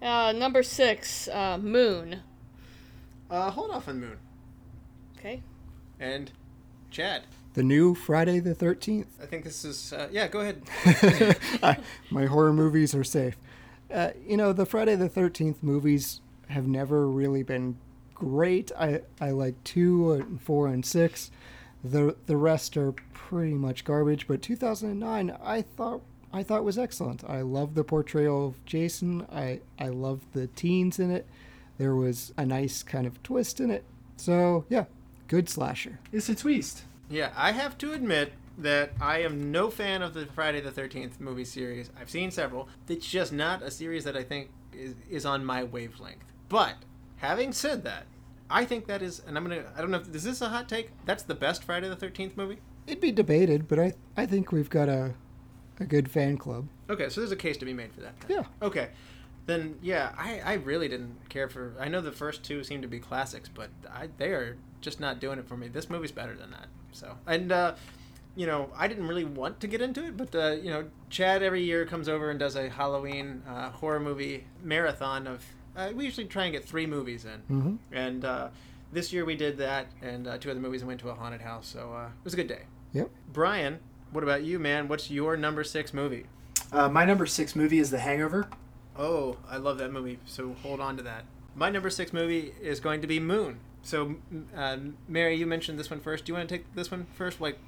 Uh, number six, uh, Moon. Uh, hold off on Moon Okay. and Chad. The new Friday the Thirteenth. I think this is. Uh, yeah, go ahead. I- My horror movies are safe. Uh, you know, the Friday the Thirteenth movies have never really been great. I I like two and four and six. The the rest are pretty much garbage. But 2009, I thought I thought was excellent. I love the portrayal of Jason. I I love the teens in it. There was a nice kind of twist in it. So yeah, good slasher. It's a twist. Yeah, I have to admit that I am no fan of the Friday the 13th movie series. I've seen several. It's just not a series that I think is, is on my wavelength. But having said that, I think that is, and I'm gonna, I don't know, if, is this a hot take? That's the best Friday the 13th movie? It'd be debated, but I I think we've got a a good fan club. Okay, so there's a case to be made for that. Yeah. Okay. Then yeah, I, I really didn't care for. I know the first two seem to be classics, but I, they are just not doing it for me. This movie's better than that. So and uh, you know I didn't really want to get into it, but uh, you know Chad every year comes over and does a Halloween uh, horror movie marathon of. Uh, we usually try and get three movies in, hmm and uh, this year we did that and uh, two other movies and went to a haunted house. So uh, it was a good day. Yep. Brian, what about you, man? What's your number six movie? Uh, my number six movie is The Hangover. Oh, I love that movie. So hold on to that. My number six movie is going to be Moon. So, uh, Mary, you mentioned this one first. Do you want to take this one first? Like,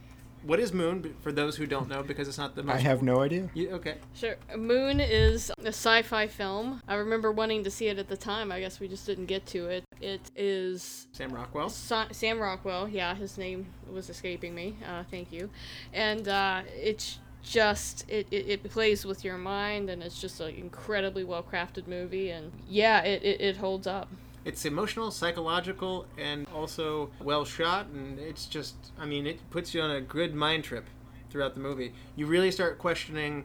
what is Moon? For those who don't know, because it's not the most. I have no idea. You, okay. Sure. Moon is a sci-fi film. I remember wanting to see it at the time. I guess we just didn't get to it. It is Sam Rockwell. Sa- Sam Rockwell. Yeah, his name was escaping me. Uh, thank you. And uh, it's just it, it, it plays with your mind, and it's just an incredibly well crafted movie. And yeah, it, it, it holds up. It's emotional, psychological, and also well shot. And it's just, I mean, it puts you on a good mind trip throughout the movie. You really start questioning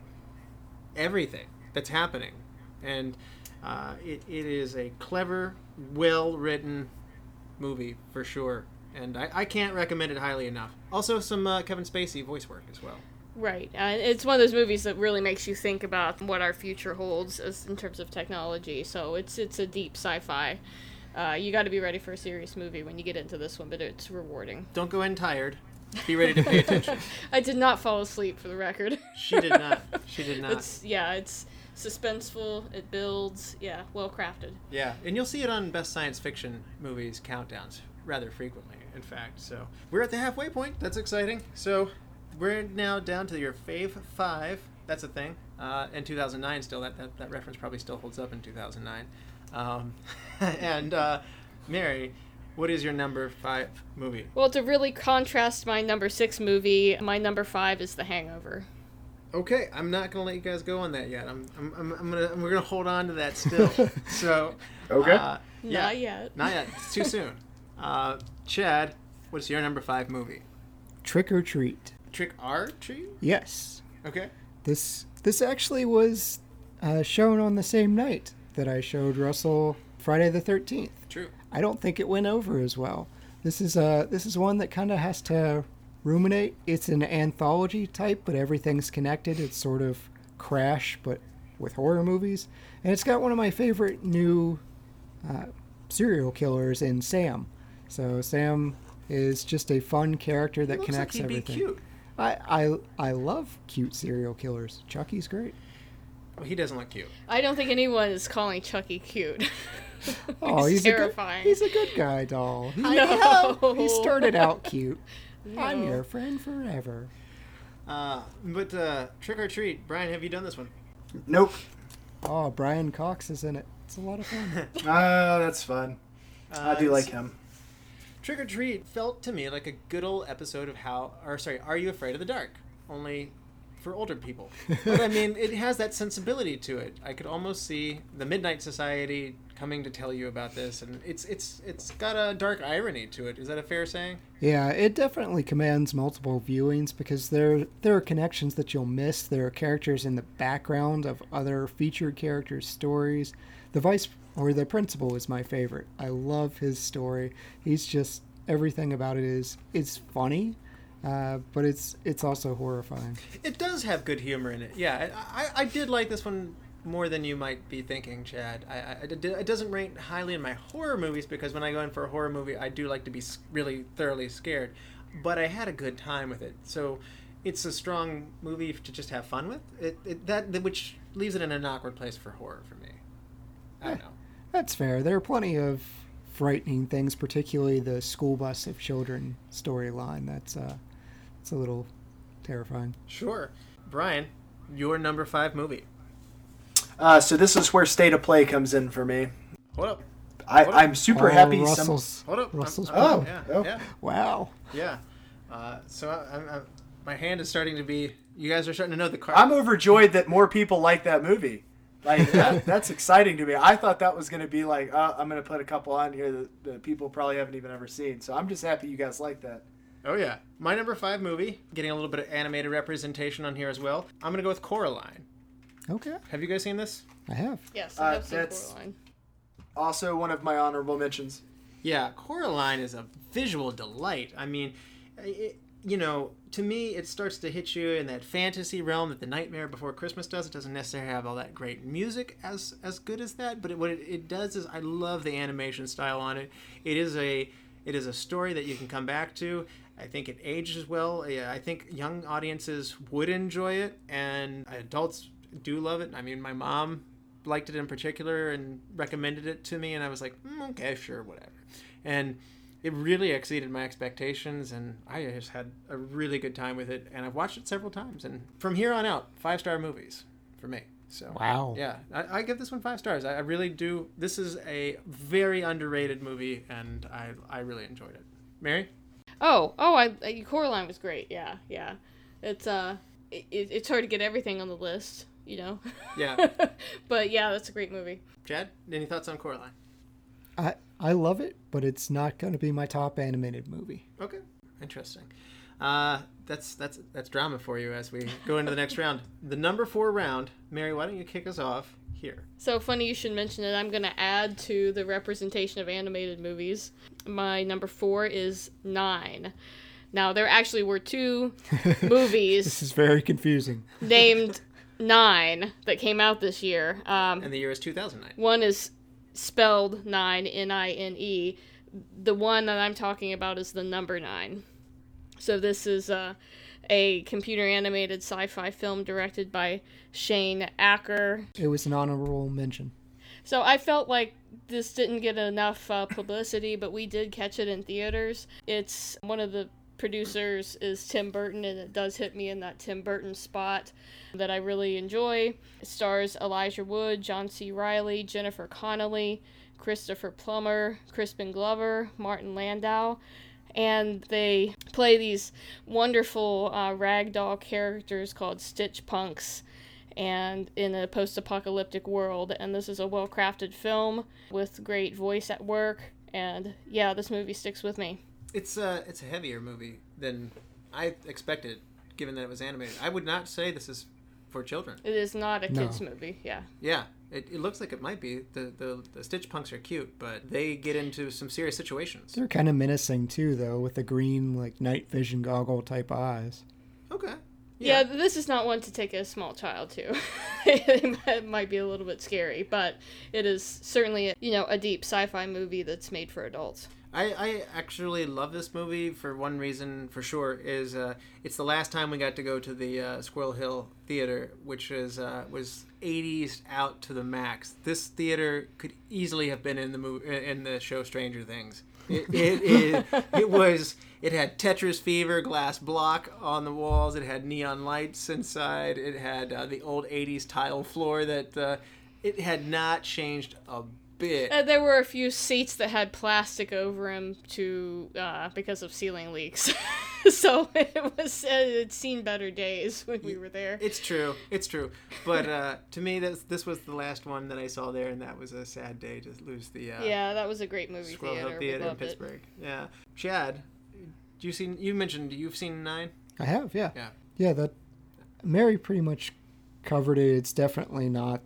everything that's happening. And uh, it, it is a clever, well written movie for sure. And I, I can't recommend it highly enough. Also, some uh, Kevin Spacey voice work as well. Right. Uh, it's one of those movies that really makes you think about what our future holds as in terms of technology. So it's it's a deep sci-fi. Uh, you got to be ready for a serious movie when you get into this one, but it's rewarding. Don't go in tired. Be ready to pay attention. I did not fall asleep for the record. She did not. She did not. It's yeah, it's suspenseful. It builds. Yeah, well crafted. Yeah, and you'll see it on best science fiction movies countdowns rather frequently, in fact. So we're at the halfway point. That's exciting. So we're now down to your fave five. That's a thing. Uh, in 2009, still that, that that reference probably still holds up in 2009. Um, and uh, Mary, what is your number five movie? Well, to really contrast my number six movie, my number five is The Hangover. Okay, I'm not gonna let you guys go on that yet. I'm, I'm, I'm, I'm gonna, we're gonna hold on to that still. so, Okay. uh, yeah, Not yet. not yet. It's too soon. Uh, Chad, what's your number five movie? Trick or treat. Trick or treat? Yes. Okay. This this actually was uh, shown on the same night that I showed Russell Friday the Thirteenth. True. I don't think it went over as well. This is uh this is one that kind of has to ruminate. It's an anthology type, but everything's connected. It's sort of Crash, but with horror movies, and it's got one of my favorite new uh, serial killers in Sam. So Sam is just a fun character that connects like everything. Be cute. I, I I love cute serial killers. Chucky's great. Well, he doesn't look cute. I don't think anyone is calling Chucky cute. Oh, he's terrifying. a good, he's a good guy, doll. He, no. he started out cute. I'm your friend forever. Uh, but uh, Trick or Treat, Brian, have you done this one? Nope. Oh, Brian Cox is in it. It's a lot of fun. Ah, that's fun. I Uh, do like him. Trick or Treat felt to me like a good old episode of how, or sorry, Are You Afraid of the Dark? Only for older people. but I mean, it has that sensibility to it. I could almost see the Midnight Society coming to tell you about this, and it's it's it's got a dark irony to it. Is that a fair saying? yeah, it definitely commands multiple viewings because there there are connections that you'll miss. There are characters in the background of other featured characters' stories. The vice or the principal is my favorite. I love his story. He's just everything about it is it's funny, uh, but it's it's also horrifying. It does have good humor in it. Yeah, I, I, I did like this one more than you might be thinking, Chad. I, I, it doesn't rate highly in my horror movies because when I go in for a horror movie, I do like to be really thoroughly scared. But I had a good time with it, so it's a strong movie to just have fun with. It, it that which leaves it in an awkward place for horror for me. I don't know. That's fair. There are plenty of frightening things, particularly the school bus of children storyline. That's uh, it's a little terrifying. Sure. Brian, your number five movie. Uh, so this is where State of Play comes in for me. Hold up. I, What? I'm super Oh, happy. Some, Russell's. Hold up. Russell's I'm- Oh, yeah, oh. yeah, Wow. yeah. Uh, so I, I'm, I'm, my hand is starting to be. You guys are starting to know the card. I'm overjoyed that more people like that movie. Like that, that's exciting to me. I thought that was going to be like, uh, I'm going to put a couple on here that, that people probably haven't even ever seen. So I'm just happy you guys like that. Oh yeah, my number five movie, getting a little bit of animated representation on here as well. I'm gonna go with Coraline. Okay. Have you guys seen this? I have. Yes, Uh, I have seen that's- Coraline. Also, one of my honorable mentions. Yeah, Coraline is a visual delight. I mean, it, you know, to me, it starts to hit you in that fantasy realm that the Nightmare Before Christmas does. It doesn't necessarily have all that great music as as good as that, but it, what it, it does is I love the animation style on it. It is a it is a story that you can come back to. I think it ages well. I think young audiences would enjoy it, and adults do love it. I mean, my mom liked it in particular and recommended it to me, and I was like, mm, okay, sure, whatever. And it really exceeded my expectations, and I just had a really good time with it. And I've watched it several times, and from here on out, five star movies for me. So Wow. yeah, I, I give this one five stars. I, I really do. This is a very underrated movie, and I I really enjoyed it. Mary, Oh, oh, I, I Coraline was great. Yeah, yeah. It's uh, it, it's hard to get everything on the list, you know. yeah, but yeah, that's a great movie. Chad, any thoughts on Coraline? I I love it, but it's not going to be my top animated movie. Okay, interesting. Uh, that's that's that's drama for you as we go into the next round. The number four round, Mary. Why don't you kick us off here? So funny you should mention it. I'm gonna add to the representation of animated movies. My number four is Nine. Now there actually were two movies. This is very confusing. named Nine that came out this year. Um, And the year is 2009. One is spelled nine, N I N E. The one that I'm talking about is the number nine. So this is uh, a computer animated sci fi film directed by Shane Acker. It was an honorable mention. So I felt like this didn't get enough uh, publicity, but we did catch it in theaters. It's one of the producers is Tim Burton, and it does hit me in that Tim Burton spot that I really enjoy. It stars Elijah Wood, John C. Reilly, Jennifer Connelly, Christopher Plummer, Crispin Glover, Martin Landau. And they play these wonderful uh, ragdoll characters called Stitch Punks and in a post-apocalyptic world and this is a well-crafted film with great voice at work and yeah this movie sticks with me It's a it's a heavier movie than I expected, given that it was animated. I would not say this is for children. it is not a No. kids movie yeah Yeah, it, it looks like it might be. The, the the Stitch Punks are cute, but they get into some serious situations. They're kind of menacing too, though, with the green like night vision goggle type eyes. Okay. yeah, this is not one to take a small child to it might be a little bit scary but it is certainly you know a deep sci-fi movie that's made for adults I, I actually love this movie for one reason for sure is uh, it's the last time we got to go to the uh, Squirrel Hill Theater, which is uh, was 80s out to the max. This theater could easily have been in the movie in the show Stranger Things. It, it, it, it was it had Tetris fever glass block on the walls. It had neon lights inside. It had uh, the old 80s tile floor that uh, it had not changed a bit. Uh, there were a few seats that had plastic over them to uh, because of ceiling leaks. so it was uh, it's seen better days when we were there. It's true. It's true. But uh, to me, this this was the last one that I saw there, and that was a sad day to lose the uh, yeah, that was a great movie Squirrel theater. Hill We Theater in loved it. Pittsburgh. Yeah, Chad, you seen? You mentioned you've seen Nine. I have, yeah. Yeah. Yeah, that Mary pretty much covered it. It's definitely not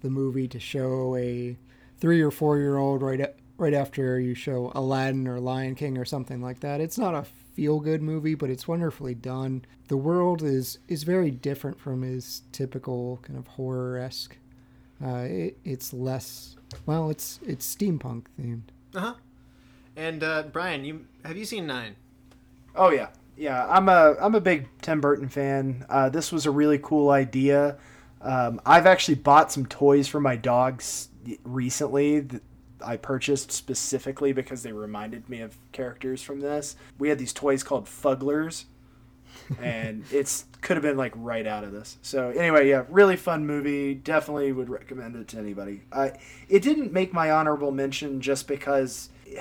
the movie to show a three or four year old right a- right after you show Aladdin or Lion King or something like that. It's not a feel good movie, but it's wonderfully done. The world is is very different from his typical kind of horror esque. Uh, it, it's less well, it's it's steampunk themed. Uh huh. And uh, Brian, you have you seen Nine? Oh yeah, yeah. I'm a I'm a big Tim Burton fan. Uh, this was a really cool idea. Um, I've actually bought some toys for my dogs recently th- I purchased specifically because they reminded me of characters from this. We had these toys called Fugglers, and it's could have been like right out of this. So anyway, yeah, really fun movie. Definitely would recommend it to anybody. I it didn't make my honorable mention just because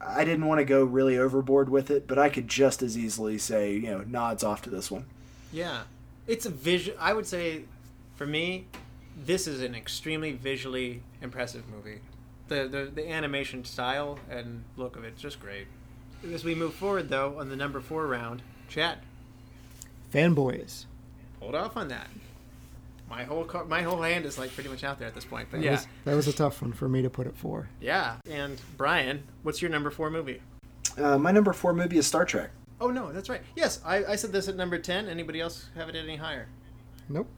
I didn't want to go really overboard with it, but I could just as easily say you know nods off to this one. Yeah, it's a vision. I would say, for me, this is an extremely visually impressive movie. The, the the animation style and look of it's just great. As we move forward, though, on the number four round, Chad, Fanboys. hold off on that. My whole car, my whole hand is like pretty much out there at this point. But That yeah, was, that was a tough one for me to put it for. yeah. And Brian, what's your number four movie? Uh, my number four movie is Star Trek. Oh no, that's right. Yes, I, I said this at number ten. Anybody else have it any higher? Nope.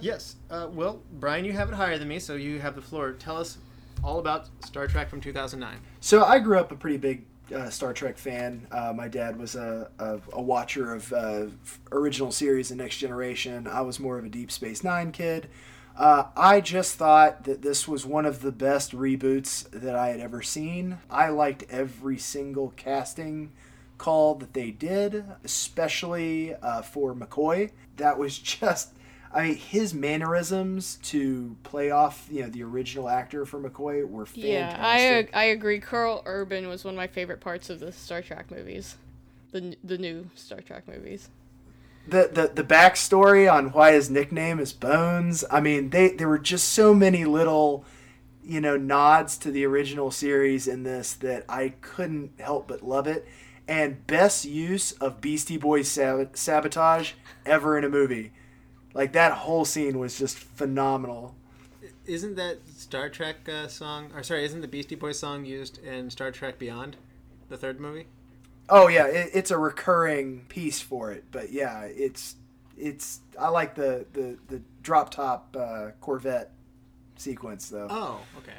Yes. Uh, well, Brian, you have it higher than me, so you have the floor. Tell us all about Star Trek from 2009. So I grew up a pretty big uh, Star Trek fan. Uh, my dad was a, a, a watcher of uh, original series and Next Generation. I was more of a Deep Space Nine kid. Uh, I just thought that this was one of the best reboots that I had ever seen. I liked every single casting call that they did, especially uh, for McCoy. That was just. I mean, his mannerisms to play off, you know, the original actor for McCoy were fantastic. Yeah, I I agree. Karl Urban was one of my favorite parts of the Star Trek movies, the the new Star Trek movies. the, the the backstory on why his nickname is Bones. I mean, they there were just so many little, you know, nods to the original series in this that I couldn't help but love it. And best use of Beastie Boys sab- sabotage ever in a movie. Like that whole scene was just phenomenal. Isn't that Star Trek uh, song, or sorry, isn't the Beastie Boys song used in Star Trek Beyond, the third movie? Oh yeah, it, it's a recurring piece for it. But yeah, it's it's I like the the the drop top uh, Corvette sequence though. Oh, okay.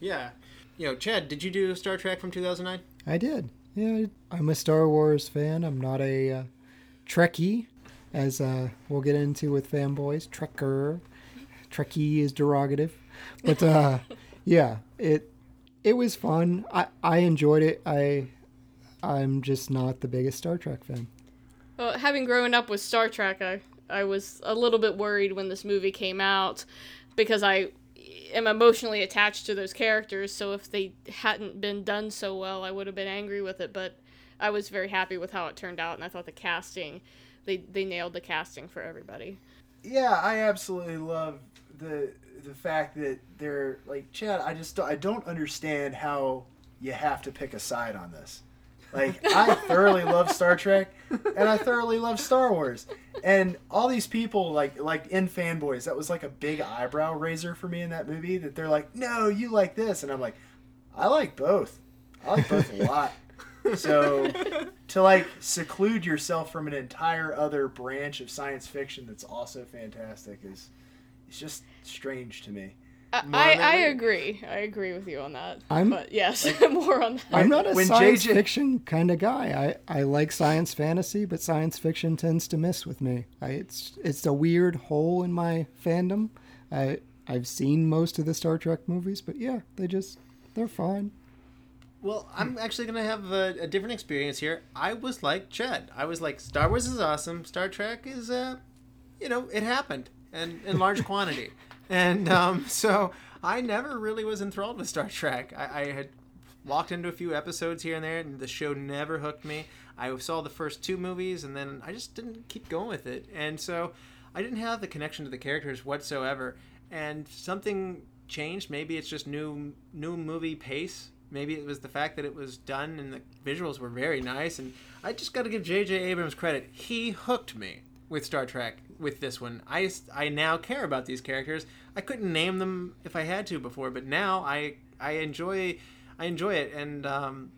Yeah. You know, Chad, did you do Star Trek from 2009? I did. Yeah, I'm a Star Wars fan. I'm not a uh, Trekkie, as uh, we'll get into with fanboys. Trekker, Trekkie is derogative, but uh, yeah, it it was fun. I I enjoyed it. I I'm just not the biggest Star Trek fan. Well, having grown up with Star Trek, I I was a little bit worried when this movie came out because I am emotionally attached to those characters. So if they hadn't been done so well, I would have been angry with it. But I was very happy with how it turned out, and I thought the casting, they they nailed the casting for everybody. Yeah, I absolutely love the the fact that they're like Chad. I just I don't understand how you have to pick a side on this. Like I thoroughly love Star Trek, and I thoroughly love Star Wars, and all these people like like in fanboys. That was like a big eyebrow raiser for me in that movie. That they're like, no, you like this, and I'm like, I like both. I like both a lot. So to like seclude yourself from an entire other branch of science fiction that's also fantastic is it's just strange to me. I, I, I agree. I agree with you on that. I'm- but yes, more on that. I'm not a when science JJ fiction kind of guy. I, I like science fantasy, but science fiction tends to miss with me. I, it's it's a weird hole in my fandom. I I've seen most of the Star Trek movies, but yeah, they just they're fine. Well, I'm actually going to have a, a different experience here. I was like Chad. I was like, Star Wars is awesome. Star Trek is, uh, you know, it happened and in large quantity. And um, so I never really was enthralled with Star Trek. I, I had walked into a few episodes here and there, and the show never hooked me. I saw the first two movies, and then I just didn't keep going with it. And so I didn't have the connection to the characters whatsoever. And something changed. Maybe it's just new new movie pace. Maybe it was the fact that it was done and the visuals were very nice. And I just got to give J.J. Abrams credit. He hooked me with Star Trek with this one. I, I now care about these characters. I couldn't name them if I had to before, but now I I enjoy I enjoy it and um,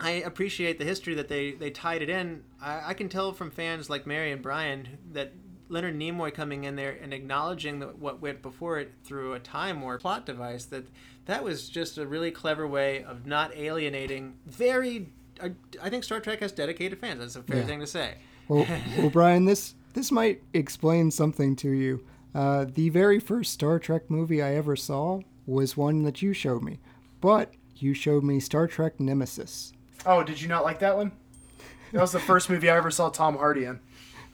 I appreciate the history that they, they tied it in. I, I can tell from fans like Mary and Brian that Leonard Nimoy coming in there and acknowledging that what went before it through a time or plot device that that was just a really clever way of not alienating very I, I think Star Trek has dedicated fans. That's a fair Yeah. thing to say. Well, well, Brian, this this might explain something to you. Uh, the very first Star Trek movie I ever saw was one that you showed me, but you showed me Star Trek Nemesis. Oh, did you not like that one? That was the first movie I ever saw Tom Hardy in.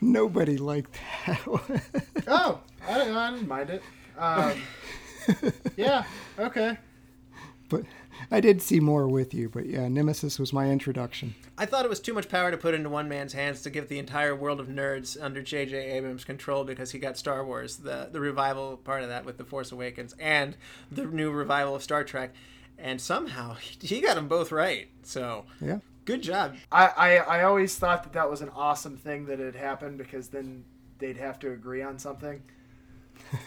Nobody liked that one. Oh, I didn't, I didn't mind it. Um, yeah, okay. but I did see more with you. But yeah, Nemesis was my introduction. I thought it was too much power to put into one man's hands to give the entire world of nerds under J.J. Abrams control because he got Star Wars, the the revival part of that with the Force Awakens, and the new revival of Star Trek, and somehow he got them both right. So Yeah. Good job. I, I, I always thought that that was an awesome thing that had happened because then they'd have to agree on something.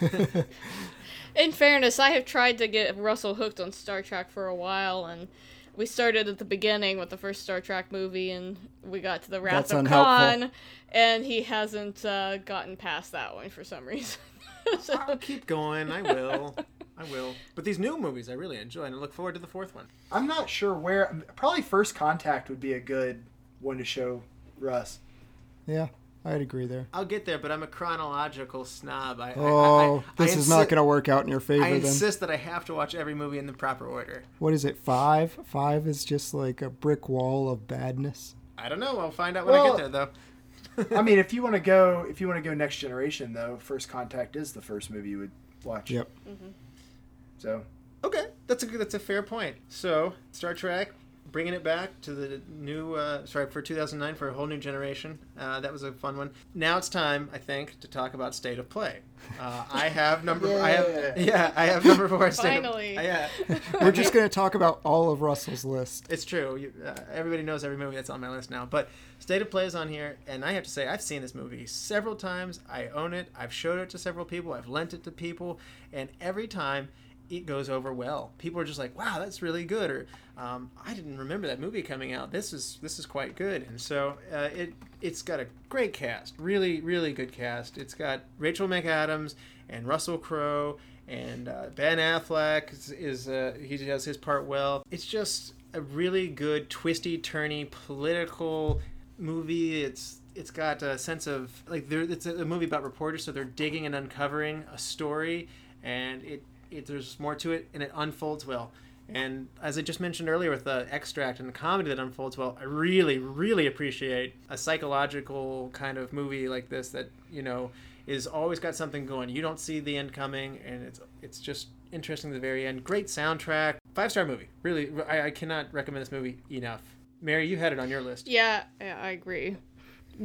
In fairness, I have tried to get Russell hooked on Star Trek for a while, and we started at the beginning with the first Star Trek movie, and we got to the Wrath That's of unhelpful. Khan, and he hasn't uh, gotten past that one for some reason. So- I'll keep going. I will. I will. But these new movies I really enjoy, and I look forward to the fourth one. I'm not sure where. Probably First Contact would be a good one to show Russ. Yeah, I'd agree there. I'll get there, but I'm a chronological snob. I, I- Oh, I, I, this I is not going to work out in your favor I then. insist that I have to watch every movie in the proper order. What is it? Five? Five is just like a brick wall of badness. I don't know. I'll find out when I get there, though. I mean, if you want to go, if you want to go Next Generation, though, First Contact is the first movie you would watch. Yep. Mm-hmm. So Okay, that's a that's a fair point. So Star Trek, bringing it back to the new, uh, sorry for 2009 for a whole new generation. Uh, that was a fun one. Now it's time, I think, to talk about State of Play. Uh, I have number, I have, yeah, I have number four. State of- Finally. uh, yeah, We're just going to talk about all of Russell's list. It's true. You, uh, everybody knows every movie that's on my list now. But State of Play is on here, and I have to say, I've seen this movie several times. I own it. I've showed it to several people. I've lent it to people, and every time it goes over well. People are just like, "Wow, that's really good," or um, "I didn't remember that movie coming out. This is this is quite good." And so uh, it it's got a great cast, really really good cast. It's got Rachel McAdams and Russell Crowe and uh, Ben Affleck is, is uh, he does his part well. It's just a really good twisty turny political movie. It's it's got a sense of like there it's a, a movie about reporters, so they're digging and uncovering a story, and it, it there's more to it, and it unfolds well. And as I just mentioned earlier with the extract and the comedy that unfolds well, I really, really appreciate a psychological kind of movie like this that you know is always got something going. You don't see the end coming, and it's it's just interesting the very end. Great soundtrack, five star movie. Really, I, I cannot recommend this movie enough. Mary, you had it on your list. Yeah, I agree.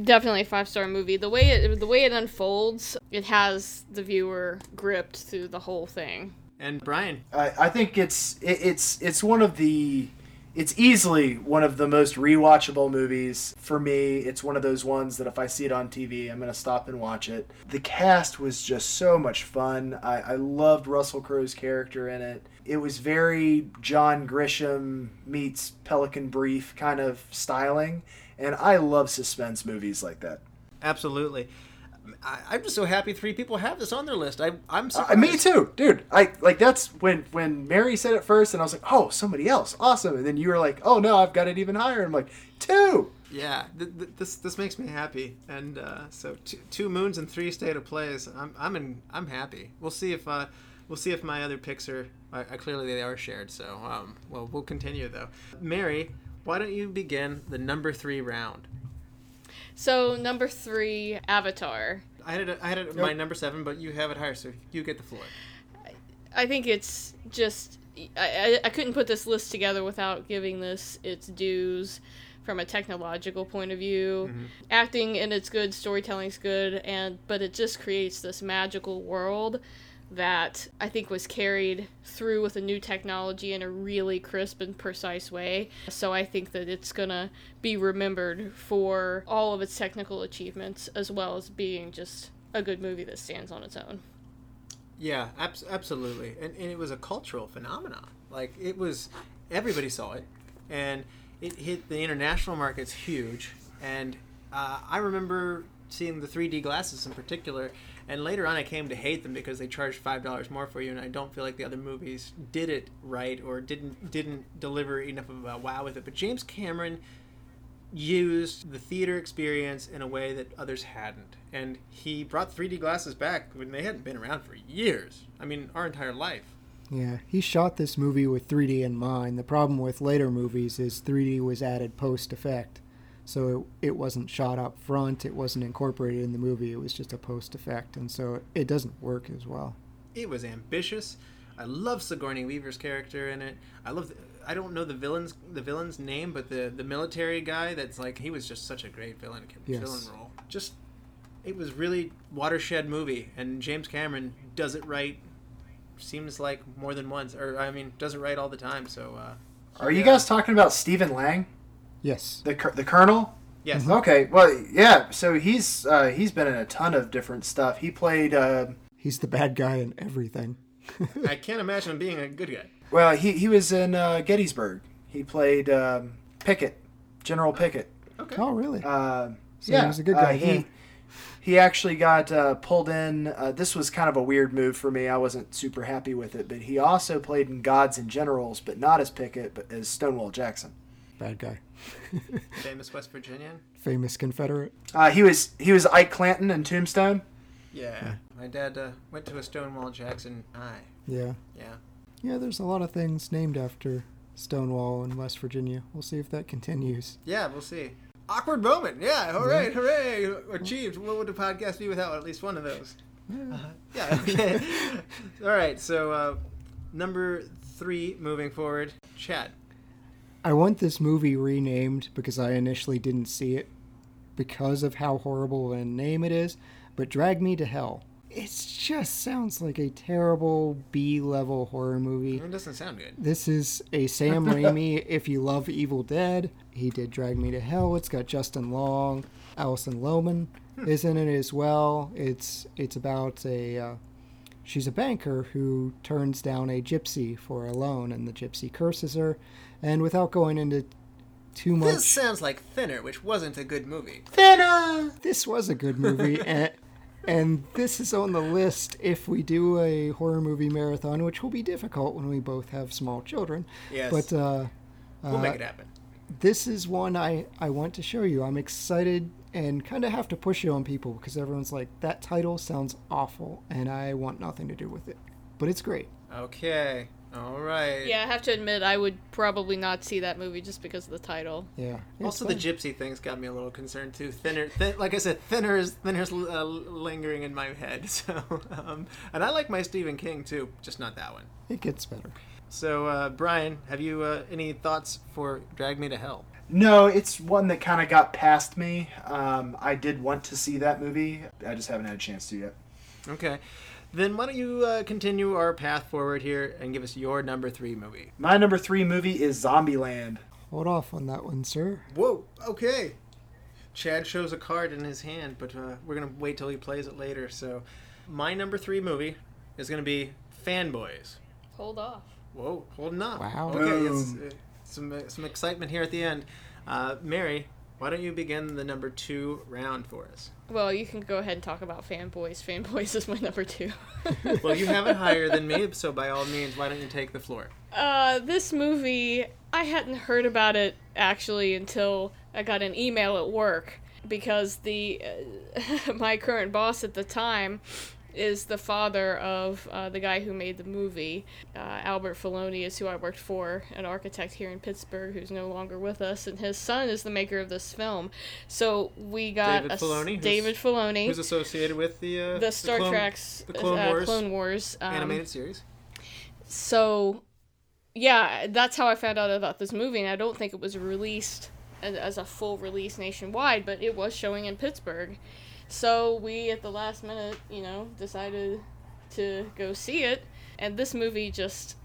Definitely a five star movie. The way it the way it unfolds, it has the viewer gripped through the whole thing. And Brian, I, I think it's it, it's it's one of the it's easily one of the most rewatchable movies for me. It's one of those ones that if I see it on TV, I'm gonna stop and watch it. The cast was just so much fun. I, I loved Russell Crowe's character in it. It was very John Grisham meets Pelican Brief kind of styling, and I love suspense movies like that. absolutely. I, I'm just so happy three people have this on their list. I, I'm Uh, me too, dude. I like that's when when Mary said it first, and I was like, "Oh, somebody else, awesome!" And then you were like, "Oh no, I've got it even higher." I'm like, two. Yeah, th- th- this this makes me happy, and uh, so two, two moons and three state of plays. I'm I'm in I'm happy. We'll see if uh, we'll see if my other picks are, I, are clearly they are shared. So um, well we'll continue though. Mary, why don't you begin the number three round? So number three, Avatar. I had it I had it at my number seven, but you have it higher, so you get the floor. I think it's just I, I, I couldn't put this list together without giving this its dues from a technological point of view. Mm-hmm. Acting and it's good, storytelling's good, and but it just creates this magical world that I think was carried through with a new technology in a really crisp and precise way. So I think that it's gonna be remembered for all of its technical achievements as well as being just a good movie that stands on its own. Yeah, abs- absolutely, and, and it was a cultural phenomenon. Like it was, everybody saw it, and it hit the international markets huge. And uh, I remember seeing the 3D glasses in particular, and later on I came to hate them because they charged five dollars more for you, and I don't feel like the other movies did it right or didn't didn't deliver enough of a wow with it. But James Cameron used the theater experience in a way that others hadn't. And he brought 3D glasses back when they hadn't been around for years. I mean, our entire life. Yeah, he shot this movie with 3D in mind. The problem with later movies is 3D was added post effect. So it, it wasn't shot up front, it wasn't incorporated in the movie, it was just a post effect, and so it doesn't work as well. It was ambitious. I love Sigourney Weaver's character in it. I love. The, I don't know the villain's the villain's name, but the the military guy. That's like he was just such a great villain Yes. villain role. Just it was really watershed movie, and James Cameron does it right. Seems like more than once, or I mean, does it right all the time. So, uh, Are you guys talking about Stephen Lang, Yes. the the Colonel? Yes. Okay, well, yeah. So he's uh, he's been in a ton of different stuff. He played. Uh, He's the bad guy in everything. I can't imagine him being a good guy. well, he he was in uh, Gettysburg. He played um, Pickett, General Pickett. Okay. Oh, really? Uh, So yeah, he was a good uh, guy he there. he actually got uh, pulled in. Uh, this was kind of a weird move for me. I wasn't super happy with it, but he also played in Gods and Generals, but not as Pickett, but as Stonewall Jackson. Bad guy. Famous West Virginian. Famous Confederate. Uh, he was he was Ike Clanton in Tombstone. Yeah. My dad uh, went to a Stonewall Jackson High. Yeah. Yeah. Yeah, there's a lot of things named after Stonewall in West Virginia. We'll see if that continues. Yeah, we'll see. Awkward moment. Yeah. All right. Hooray. Achieved. What would the podcast be without at least one of those? Uh-huh. Yeah. Okay. All right. So, uh, number three, moving forward. Chad. I want this movie renamed because I initially didn't see it because of how horrible a name it is, but Drag Me to Hell. It just sounds like a terrible B level horror movie. It doesn't sound good. This is a Sam Raimi. if you love Evil Dead, he did Drag Me to Hell. It's got Justin Long, Alison Lohman is in it as well. It's it's about a uh, she's a banker who turns down a gypsy for a loan, and the gypsy curses her. And without going into too much, This sounds like Thinner, which wasn't a good movie. Thinner! This was a good movie and, and this is on the list if we do a horror movie marathon which will be difficult when we both have small children Yes. but uh, We'll uh, make it happen. this is one I, I want to show you i'm excited and kind of have to push it on people because everyone's like that title sounds awful and i want nothing to do with it but it's great Okay. All right. Yeah, I have to admit, I would probably not see that movie just because of the title. yeah it's Also, the gypsy thing's got me a little concerned too. Thinner, thin, like I said, thinner is thinner's uh, lingering in my head. So, um, and I like my Stephen King too, just not that one. it gets better So, uh, Brian, have you uh, any thoughts for Drag Me to Hell? No, it's one that kind of got past me. Um, I did want to see that movie. I just haven't had a chance to yet. Okay, then why don't you uh, continue our path forward here and give us your number three movie? My number three movie is Zombieland. hold off on that one sir Whoa. Okay. Chad shows a card in his hand, but uh, we're gonna wait till he plays it later. So, my number three movie is gonna be Fanboys. Hold off. Whoa, holding up. Wow. Okay, it's, Boom. uh, some uh, some excitement here at the end. Uh, Mary, why don't you begin the number two round for us? Well, you can go ahead and talk about fanboys. Fanboys is my number two. Well, you have it higher than me, so by all means, why don't you take the floor? Uh, this movie, I hadn't heard about it actually until I got an email at work because the uh, my current boss at the time is the father of uh, the guy who made the movie. Uh, Albert Filoni is who I worked for, an architect here in Pittsburgh who's no longer with us, and his son is the maker of this film. So we got David Filoni, who's- Filoni, Who's associated with the uh, the Star Clone, Trek's the Clone uh, Wars Clone Wars um, animated series? so yeah that's how i found out about this movie and i don't think it was released as, as a full release nationwide but it was showing in pittsburgh so we at the last minute you know decided to go see it and this movie just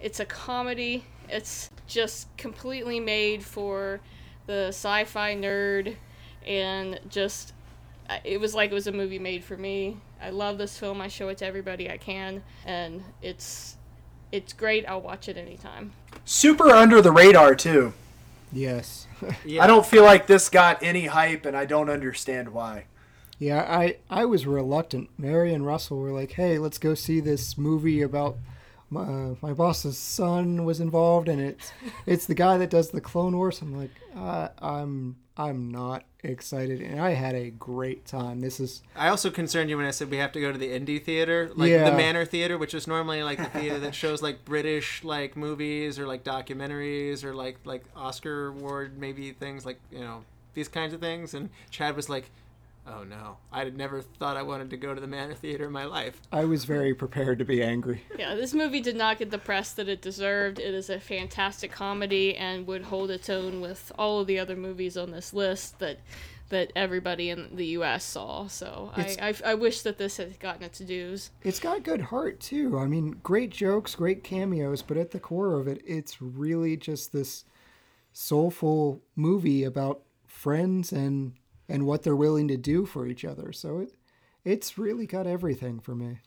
it's a comedy it's just completely made for the sci-fi nerd and just, it was like it was a movie made for me. I love this film. I show it to everybody I can, and it's it's great. I'll watch it anytime. Super under the radar too. yes Yeah. I don't feel like this got any hype, and I don't understand why. Yeah, I I was reluctant. Mary and Russell were like, "Hey, let's go see this movie about my, uh, my boss's son was involved, and it's it's the guy that does the Clone Wars. I'm like, uh, I'm I'm not excited, and I had a great time. This is I also concerned you when I said we have to go to the indie theater, like Yeah. the Manor Theater, which is normally like the theater that shows like British like movies or like documentaries or like like Oscar award maybe things like you know these kinds of things. And Chad was like, "Oh no, I had never thought I wanted to go to the Manor Theater in my life." I was very prepared to be angry. Yeah, this movie did not get the press that it deserved. It is a fantastic comedy and would hold its own with all of the other movies on this list that that everybody in the U.S. saw. So I, I, I wish that this had gotten its dues. It's got good heart too. I mean, great jokes, great cameos, but at the core of it, it's really just this soulful movie about friends and and what they're willing to do for each other. So it it's really got everything for me.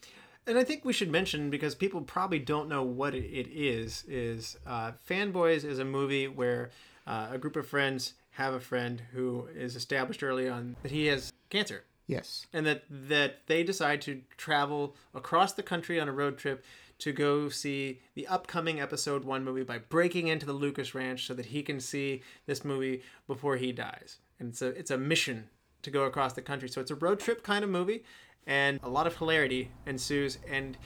And I think we should mention because people probably don't know what it is. Is uh, Fanboys is a movie where uh, a group of friends have a friend who is established early on that he has cancer, Yes. and that that they decide to travel across the country on a road trip to go see the upcoming episode one movie by breaking into the Lucas Ranch so that he can see this movie before he dies. And it's a it's a mission to go across the country. So it's a road trip kind of movie, and a lot of hilarity ensues. And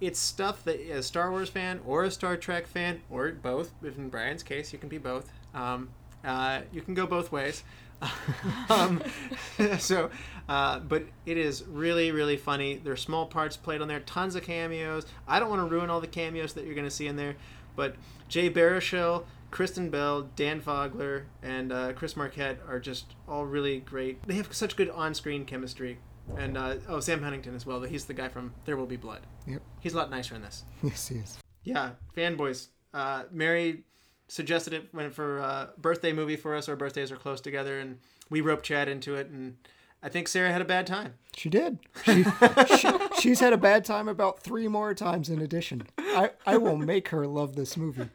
it's stuff that a Star Wars fan or a Star Trek fan or both. In Brian's case, you can be both. Um, uh, you can go both ways. um, so, uh, but it is really, really funny. There are small parts played on there, tons of cameos. I don't want to ruin all the cameos that you're going to see in there, but Jay Baruchel, Kristen Bell, Dan Fogler, and uh, Chris Marquette are just all really great. They have such good on-screen chemistry. And uh, oh, Sam Huntington as well. He's the guy from There Will Be Blood. Yep. He's a lot nicer in this. Yes, he is. Yeah, fanboys. Uh, Mary suggested it when for a birthday movie for us. Our birthdays are close together, and we roped Chad into it. And I think Sarah had a bad time. She did. She, she, she's had a bad time about three more times in addition. I, I will make her love this movie.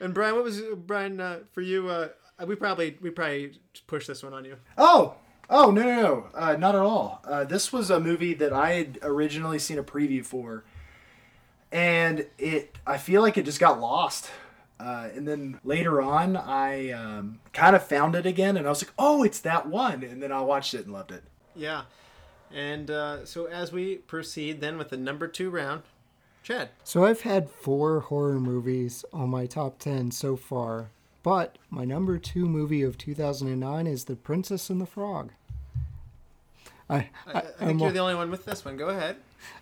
And Brian, what was Brian uh, for you? Uh, we probably we probably pushed this one on you. Oh, oh no, no, no, uh, not at all. Uh, this was a movie that I had originally seen a preview for, and it I feel like it just got lost. Uh, and then later on, I um, kind of found it again, and I was like, "Oh, it's that one!" And then I watched it and loved it. Yeah, and uh, so as we proceed then with the number two round, Chad. So I've had four horror movies on my top 10 so far, but my number two movie of 2009 is The Princess and the Frog. I, I, I, I think am you're the only one with this one. Go ahead.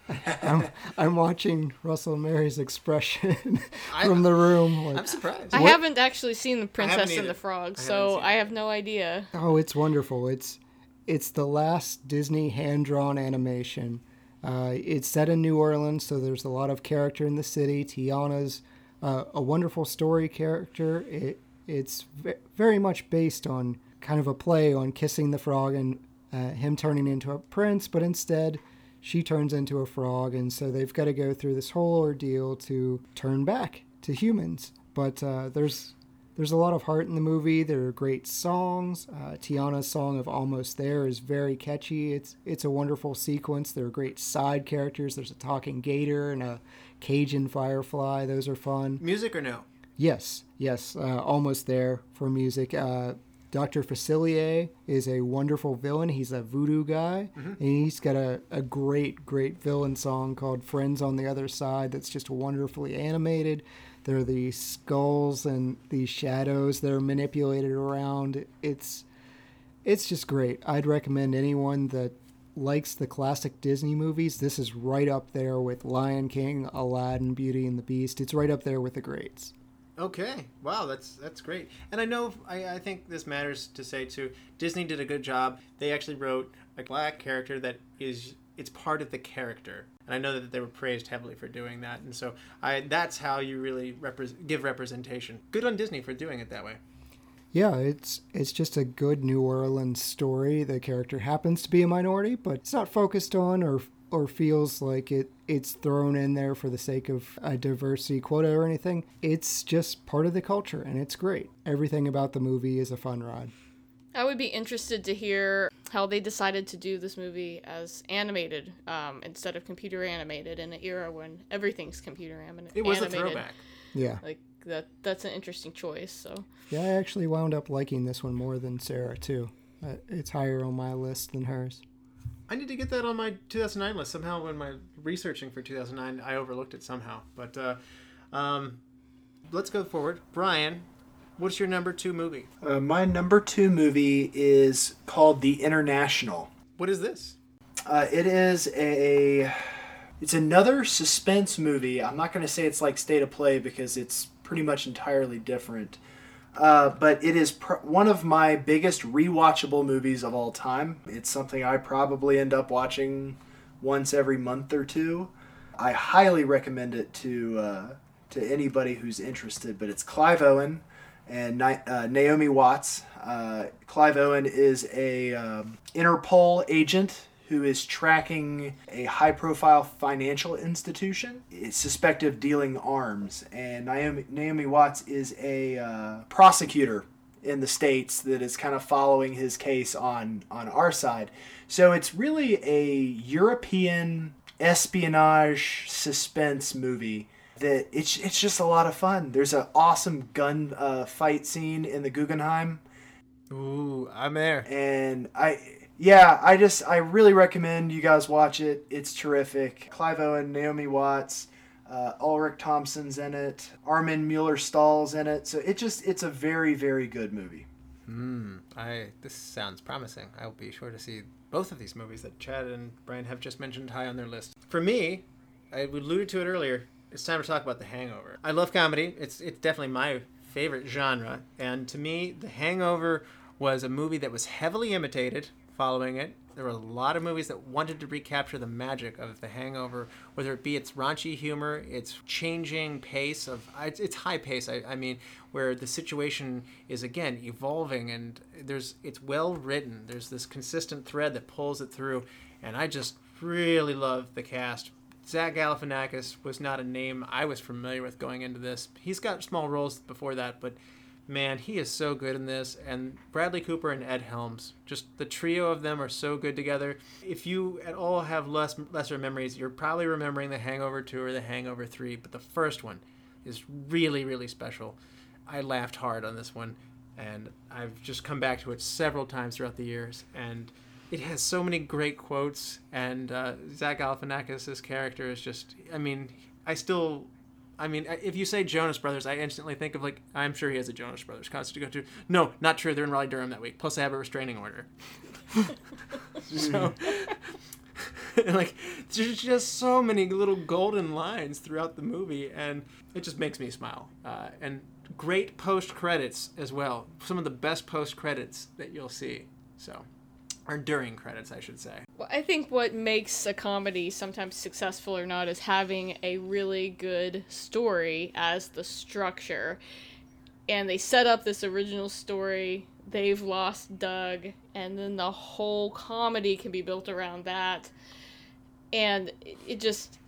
I'm, I'm watching Russell and Mary's expression I- from the room. like, I'm surprised. I What- haven't actually seen The Princess and the Frog, I so I have no idea. Oh, it's wonderful. It's it's the last Disney hand-drawn animation. Uh, it's set in New Orleans, so there's a lot of character in the city. Tiana's uh, a wonderful story character. It it's ve- very much based on kind of a play on kissing the frog and uh, him turning into a prince, but instead she turns into a frog, and so they've got to go through this whole ordeal to turn back to humans. But uh, there's there's a lot of heart in the movie. There are great songs. Uh, Tiana's song of "Almost There" is very catchy. It's it's a wonderful sequence. There are great side characters. There's a talking gator and a Cajun firefly. Those are fun. Music or no? Yes, yes, uh, almost there for music. Uh, Dr. Facilier is a wonderful villain. He's a voodoo guy, and he's got a, a great, great villain song called Friends on the Other Side that's just wonderfully animated. There are these skulls and these shadows that are manipulated around. It's it's just great. I'd recommend anyone that likes the classic Disney movies. This is right up there with Lion King, Aladdin, Beauty and the Beast. It's right up there with the greats. Okay. Wow, that's that's great. And I know I, I think this matters to say too. Disney did a good job. They actually wrote a black character that is it's part of the character. And I know that they were praised heavily for doing that. And so I that's how you really repre- give representation. Good on Disney for doing it that way. Yeah, it's it's just a good New Orleans story. The character happens to be a minority, but it's not focused on or or feels like it it's thrown in there for the sake of a diversity quota or anything. It's just part of the culture and it's great. Everything about the movie is a fun ride. I would be interested to hear how they decided to do this movie as animated um, instead of computer animated in an era when everything's computer anim- It was animated. a throwback. Yeah. Like that. That's an interesting choice. So Yeah, I actually wound up liking this one more than Sarah too. Uh, it's higher on my list than hers. I need to get that on my 2009 list. Somehow, when my researching for 2009, I overlooked it somehow. But uh, um, let's go forward. Brian, what's your number two movie? Uh, my number two movie is called The International. What is this? Uh, it is a. It's another suspense movie. I'm not going to say it's like State of Play because it's pretty much entirely different. Uh, but it is pr- one of my biggest rewatchable movies of all time. It's something I probably end up watching once every month or two. I highly recommend it to uh, to anybody who's interested. But it's Clive Owen and uh, Naomi Watts. Uh, Clive Owen is a um, Interpol agent who is tracking a high profile financial institution suspected of dealing arms. And Naomi, Naomi Watts is a uh, prosecutor in the States that is kind of following his case on, on our side. So it's really a European espionage suspense movie that it's, it's just a lot of fun. There's an awesome gun uh, fight scene in the Guggenheim Ooh, I'm there. and I yeah, I just I really recommend you guys watch it. It's terrific. Clive Owen, Naomi Watts, uh, Ulrich Thomsen's in it, Armin Mueller Stahl's in it. So it just it's a very very good movie. Hmm. I this sounds promising. I'll be sure to see both of these movies that Chad and Brian have just mentioned high on their list. For me, I alluded to it earlier. It's time to talk about The Hangover. I love comedy. It's it's definitely my favorite genre, and to me, The Hangover was a movie that was heavily imitated. Following it, there were a lot of movies that wanted to recapture the magic of The Hangover, whether it be its raunchy humor, its changing pace of it's, high pace. I, I mean, where the situation is again evolving and there's it's well written. There's this consistent thread that pulls it through, and I just really love the cast. Zach Galifianakis was not a name I was familiar with going into this. He's got small roles before that, but man, he is so good in this. And Bradley Cooper and Ed Helms, just the trio of them are so good together. If you at all have less lesser memories, you're probably remembering The Hangover 2 or The Hangover 3, but the first one is really, really special. I laughed hard on this one, and I've just come back to it several times throughout the years, and it has so many great quotes. And uh, Zach Galifianakis' character is just—I mean, I still I mean, if you say Jonas Brothers, I instantly think of like I'm sure he has a Jonas Brothers concert to go to. No, not true. They're in Raleigh Durham that week. Plus, I have a restraining order. so, like, there's just so many little golden lines throughout the movie, and it just makes me smile. Uh, and great post credits as well. Some of the best post credits that you'll see. So, or during credits, I should say. Well, I think what makes a comedy sometimes successful or not is having a really good story as the structure. And they set up this original story, they've lost Doug, and then the whole comedy can be built around that. And it, just,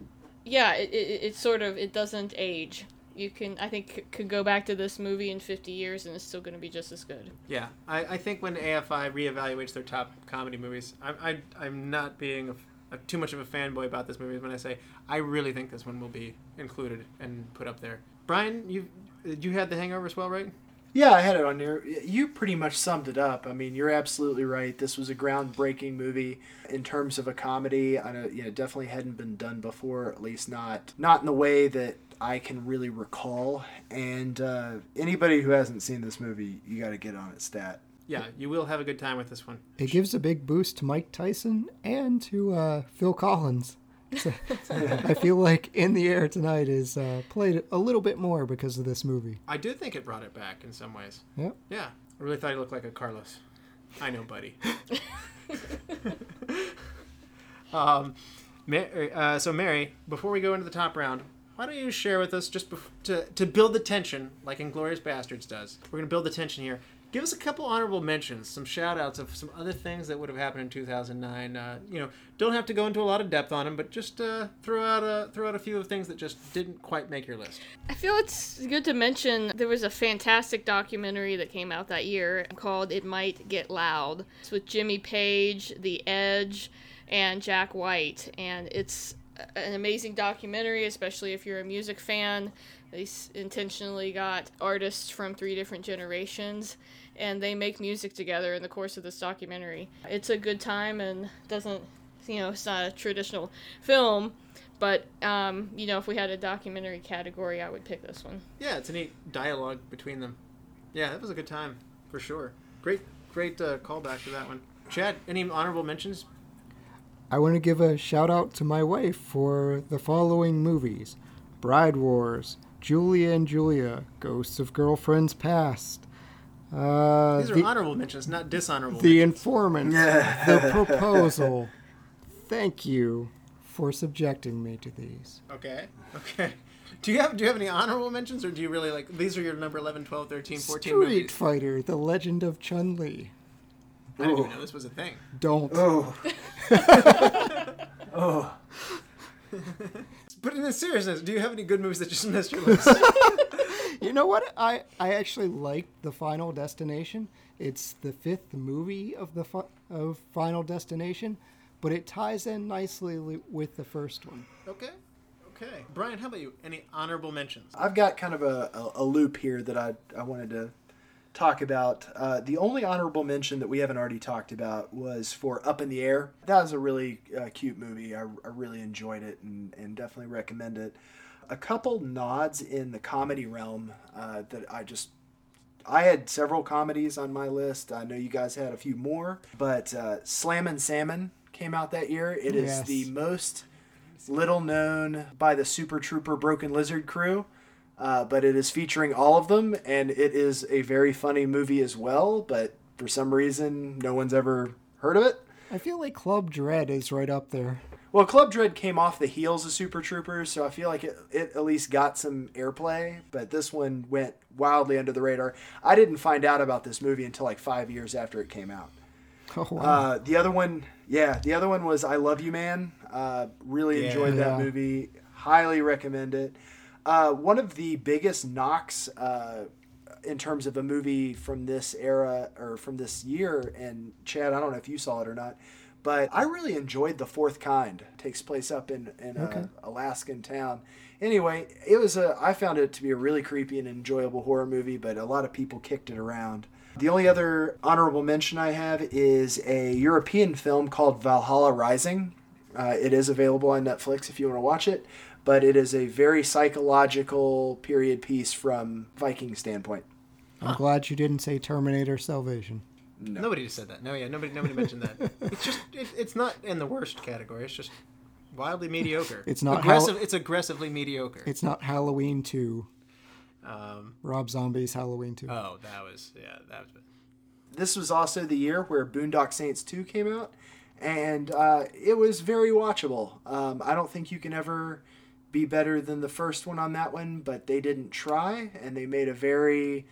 yeah, it, it, it sort of, it doesn't age. You can, I think, c- could go back to this movie in 50 years and it's still going to be just as good. Yeah, I, I think when AFI reevaluates their top comedy movies, I'm, I, I'm not being a, a, too much of a fanboy about this movie when I say I really think this one will be included and put up there. Brian, you you had The Hangover as well, right? Yeah, I had it on there. You pretty much summed it up. I mean, you're absolutely right. This was a groundbreaking movie in terms of a comedy. I know, yeah, it definitely hadn't been done before, at least not not in the way that I can really recall. And uh, anybody who hasn't seen this movie, you got to get on it stat. Yeah, you will have a good time with this one. It gives a big boost to Mike Tyson and to uh, Phil Collins. So, I feel like In the Air Tonight is uh, played a little bit more because of this movie. I do think it brought it back in some ways. Yep. Yeah, I really thought he looked like a Carlos. I know, buddy. um, Ma- uh, so Mary, before we go into the top round, why don't you share with us just bef- to to build the tension, like Inglourious Basterds does? We're gonna build the tension here. give us a couple honorable mentions, some shout outs of some other things that would have happened in 2009. Uh, you know, don't have to go into a lot of depth on them, but just uh, throw out a throw out a few of things that just didn't quite make your list. I feel it's good to mention there was a fantastic documentary that came out that year called It Might Get Loud. It's with Jimmy Page, The Edge, and Jack White. And it's an amazing documentary, especially if you're a music fan. They s- intentionally got artists from three different generations and they make music together in the course of this documentary. It's a good time and doesn't, you know, it's not a traditional film. But um, you know, if we had a documentary category, I would pick this one. Yeah, it's a neat dialogue between them. Yeah, that was a good time for sure. Great, great uh, callback to that one. Chad, any honorable mentions? I want to give a shout out to my wife for the following movies Bride Wars, Julia and Julia, Ghosts of Girlfriends Past, uh, These are the, honorable mentions, not dishonorable. the mentions. Informant, The Proposal. Thank you for subjecting me to these. Okay. Okay. Do you have do you have any honorable mentions, or do you really like these are your number 11, 12, 13, 14 Street movies? Fighter, The Legend of Chun Li. I didn't even know this was a thing. Don't. Oh. oh. But in seriousness, do you have any good movies that just missed your list? You know what? I, I actually liked the Final Destination. It's the fifth movie of the fi- of Final Destination, but it ties in nicely li- with the first one. okay. Okay. Brian, how about you? Any honorable mentions? I've got kind of a, a, a loop here that I, I wanted to talk about. Uh, the only honorable mention that we haven't already talked about was for Up in the Air. That was a really uh, cute movie. I, I really enjoyed it and, and definitely recommend it. A couple nods in the comedy realm uh, that I just. I had several comedies on my list. I know you guys had a few more, but uh, Slammin' Salmon came out that year. It is Yes. the most little known by the Super Trooper Broken Lizard crew, uh, but it is featuring all of them, and it is a very funny movie as well. But for some reason, no one's ever heard of it. I feel like Club Dread is right up there. Well, Club Dread came off the heels of Super Troopers, so I feel like it, it at least got some airplay, but this one went wildly under the radar. I didn't find out about this movie until like five years after it came out. Oh wow. Uh, the other one, yeah, the other one was I Love You Man. Uh, really Yeah. enjoyed that Yeah. movie. Highly recommend it. Uh, one of the biggest knocks uh, in terms of a movie from this era or from this year, and Chad, I don't know if you saw it or not, but I really enjoyed The Fourth Kind. It takes place up in, in Okay. a Alaskan town. Anyway, it was a. I found it to be a really creepy and enjoyable horror movie, but a lot of people kicked it around. The only other honorable mention I have is a European film called Valhalla Rising. Uh, it is available on Netflix if you want to watch it, but it is a very psychological period piece from Viking standpoint. I'm glad you didn't say Terminator Salvation. No. Nobody just said that. No, yeah, nobody nobody mentioned that. It's just it, it's not in the worst category. It's just wildly mediocre. It's not aggressive. Hall- it's aggressively mediocre. It's not Halloween 2. Um, Rob Zombie's Halloween 2. oh, that was yeah, that was. this was also the year where Boondock Saints 2 came out, and uh, it was very watchable. Um, I don't think you can ever be better than the first one on that one, but they didn't try, and they made a very.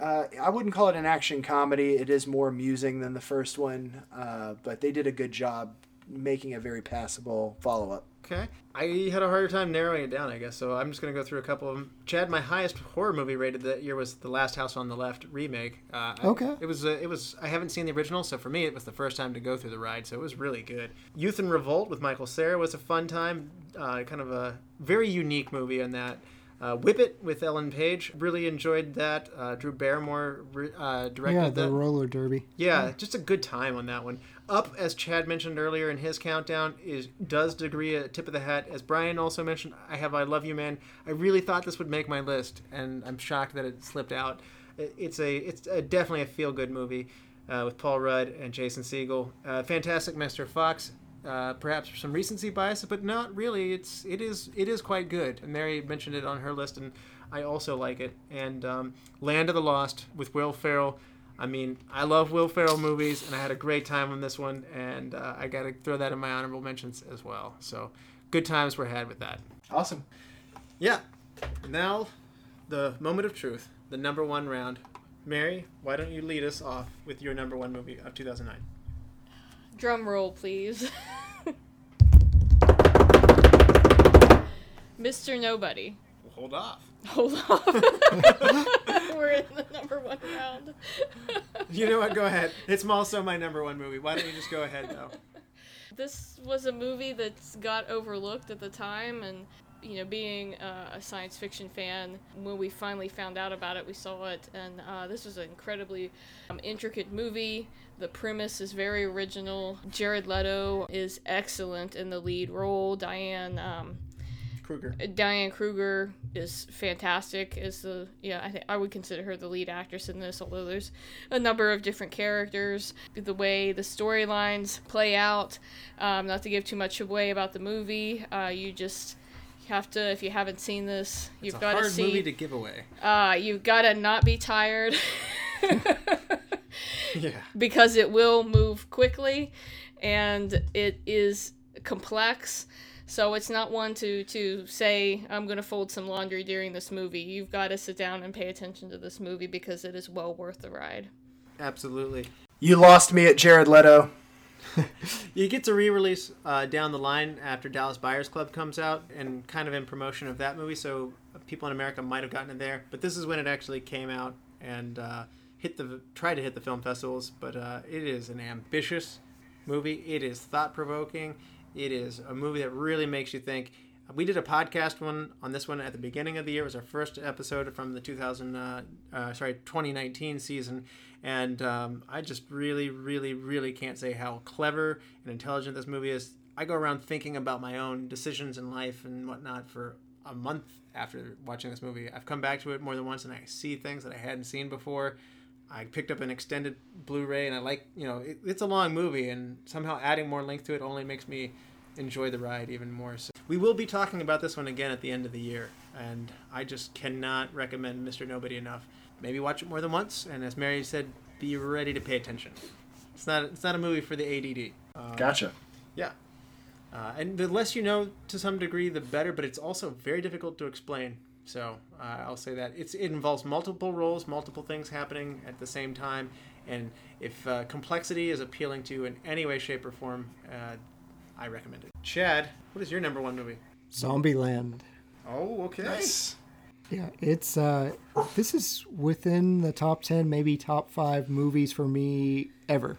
Uh, I wouldn't call it an action comedy. It is more amusing than the first one, uh, but they did a good job making a very passable follow up. Okay. I had a harder time narrowing it down, I guess. So I'm just going to go through a couple of them. Chad, my highest horror movie rated that year was The Last House on the Left remake. Uh, I- Okay. it was. Uh, it was. I haven't seen the original, so for me, it was the first time to go through the ride. So it was really good. Youth in Revolt with Michael Cera was a fun time. Uh, kind of a very unique movie in that. Uh, Whip It with Ellen Page. Really enjoyed that. Uh, Drew Barrymore re- uh, directed yeah, the that. roller derby. Yeah, just a good time on that one. Up, as Chad mentioned earlier in his countdown, is does degree a tip of the hat. As Brian also mentioned, I have I Love You Man. I really thought this would make my list, and I'm shocked that it slipped out. It's a it's a, definitely a feel good movie uh, with Paul Rudd and Jason Segel. Uh, fantastic Mr. Fox. Uh, perhaps some recency bias, but not really. It's it is it is quite good. And Mary mentioned it on her list, and I also like it. And um, Land of the Lost with Will Ferrell. I mean, I love Will Ferrell movies, and I had a great time on this one, and uh, I got to throw that in my honorable mentions as well. So, good times were had with that. Awesome. Yeah. Now, the moment of truth, the number one round. Mary, why don't you lead us off with your number one movie of 2009? Drum roll, please. Mr. Nobody. Hold off. Hold on. We're in the number one round. You know what? Go ahead. It's also my number one movie. Why don't you just go ahead though? This was a movie that got overlooked at the time, and you know, being uh, a science fiction fan, when we finally found out about it, we saw it, and uh, this was an incredibly um, intricate movie. The premise is very original. Jared Leto is excellent in the lead role. Diane. Um, Kruger. Diane Kruger is fantastic as the yeah I think I would consider her the lead actress in this although there's a number of different characters the way the storylines play out um, not to give too much away about the movie uh, you just have to if you haven't seen this you've got to see movie to give away. uh, you've got to not be tired Yeah. because it will move quickly and it is complex so it's not one to to say i'm going to fold some laundry during this movie you've got to sit down and pay attention to this movie because it is well worth the ride Absolutely. You lost me at Jared Leto. You get to re-release uh, down the line after Dallas Buyers Club comes out, and kind of in promotion of that movie. So people in America might have gotten it there, but this is when it actually came out and uh, hit the tried to hit the film festivals. But uh, it is an ambitious movie. It is thought-provoking. It is a movie that really makes you think. We did a podcast one on this one at the beginning of the year. It was our first episode from the 2000, uh, uh, sorry, 2019 season, and um, I just really, really, really can't say how clever and intelligent this movie is. I go around thinking about my own decisions in life and whatnot for a month after watching this movie. I've come back to it more than once, and I see things that I hadn't seen before. I picked up an extended Blu-ray, and I like, you know, it, it's a long movie, and somehow adding more length to it only makes me enjoy the ride even more. So we will be talking about this one again at the end of the year, and I just cannot recommend Mr. Nobody enough. Maybe watch it more than once, and as Mary said, be ready to pay attention. It's not it's not a movie for the ADD. Uh, Gotcha. yeah. Uh, and the less you know to some degree, the better, but it's also very difficult to explain. So uh, I'll say that. It's, it involves multiple roles, multiple things happening at the same time. And if uh, complexity is appealing to you in any way, shape, or form, uh, I recommend it. Chad, what is your number one movie? Zombieland. Oh, okay. Nice. Yeah, it's uh this is within the top 10 maybe top 5 movies for me ever.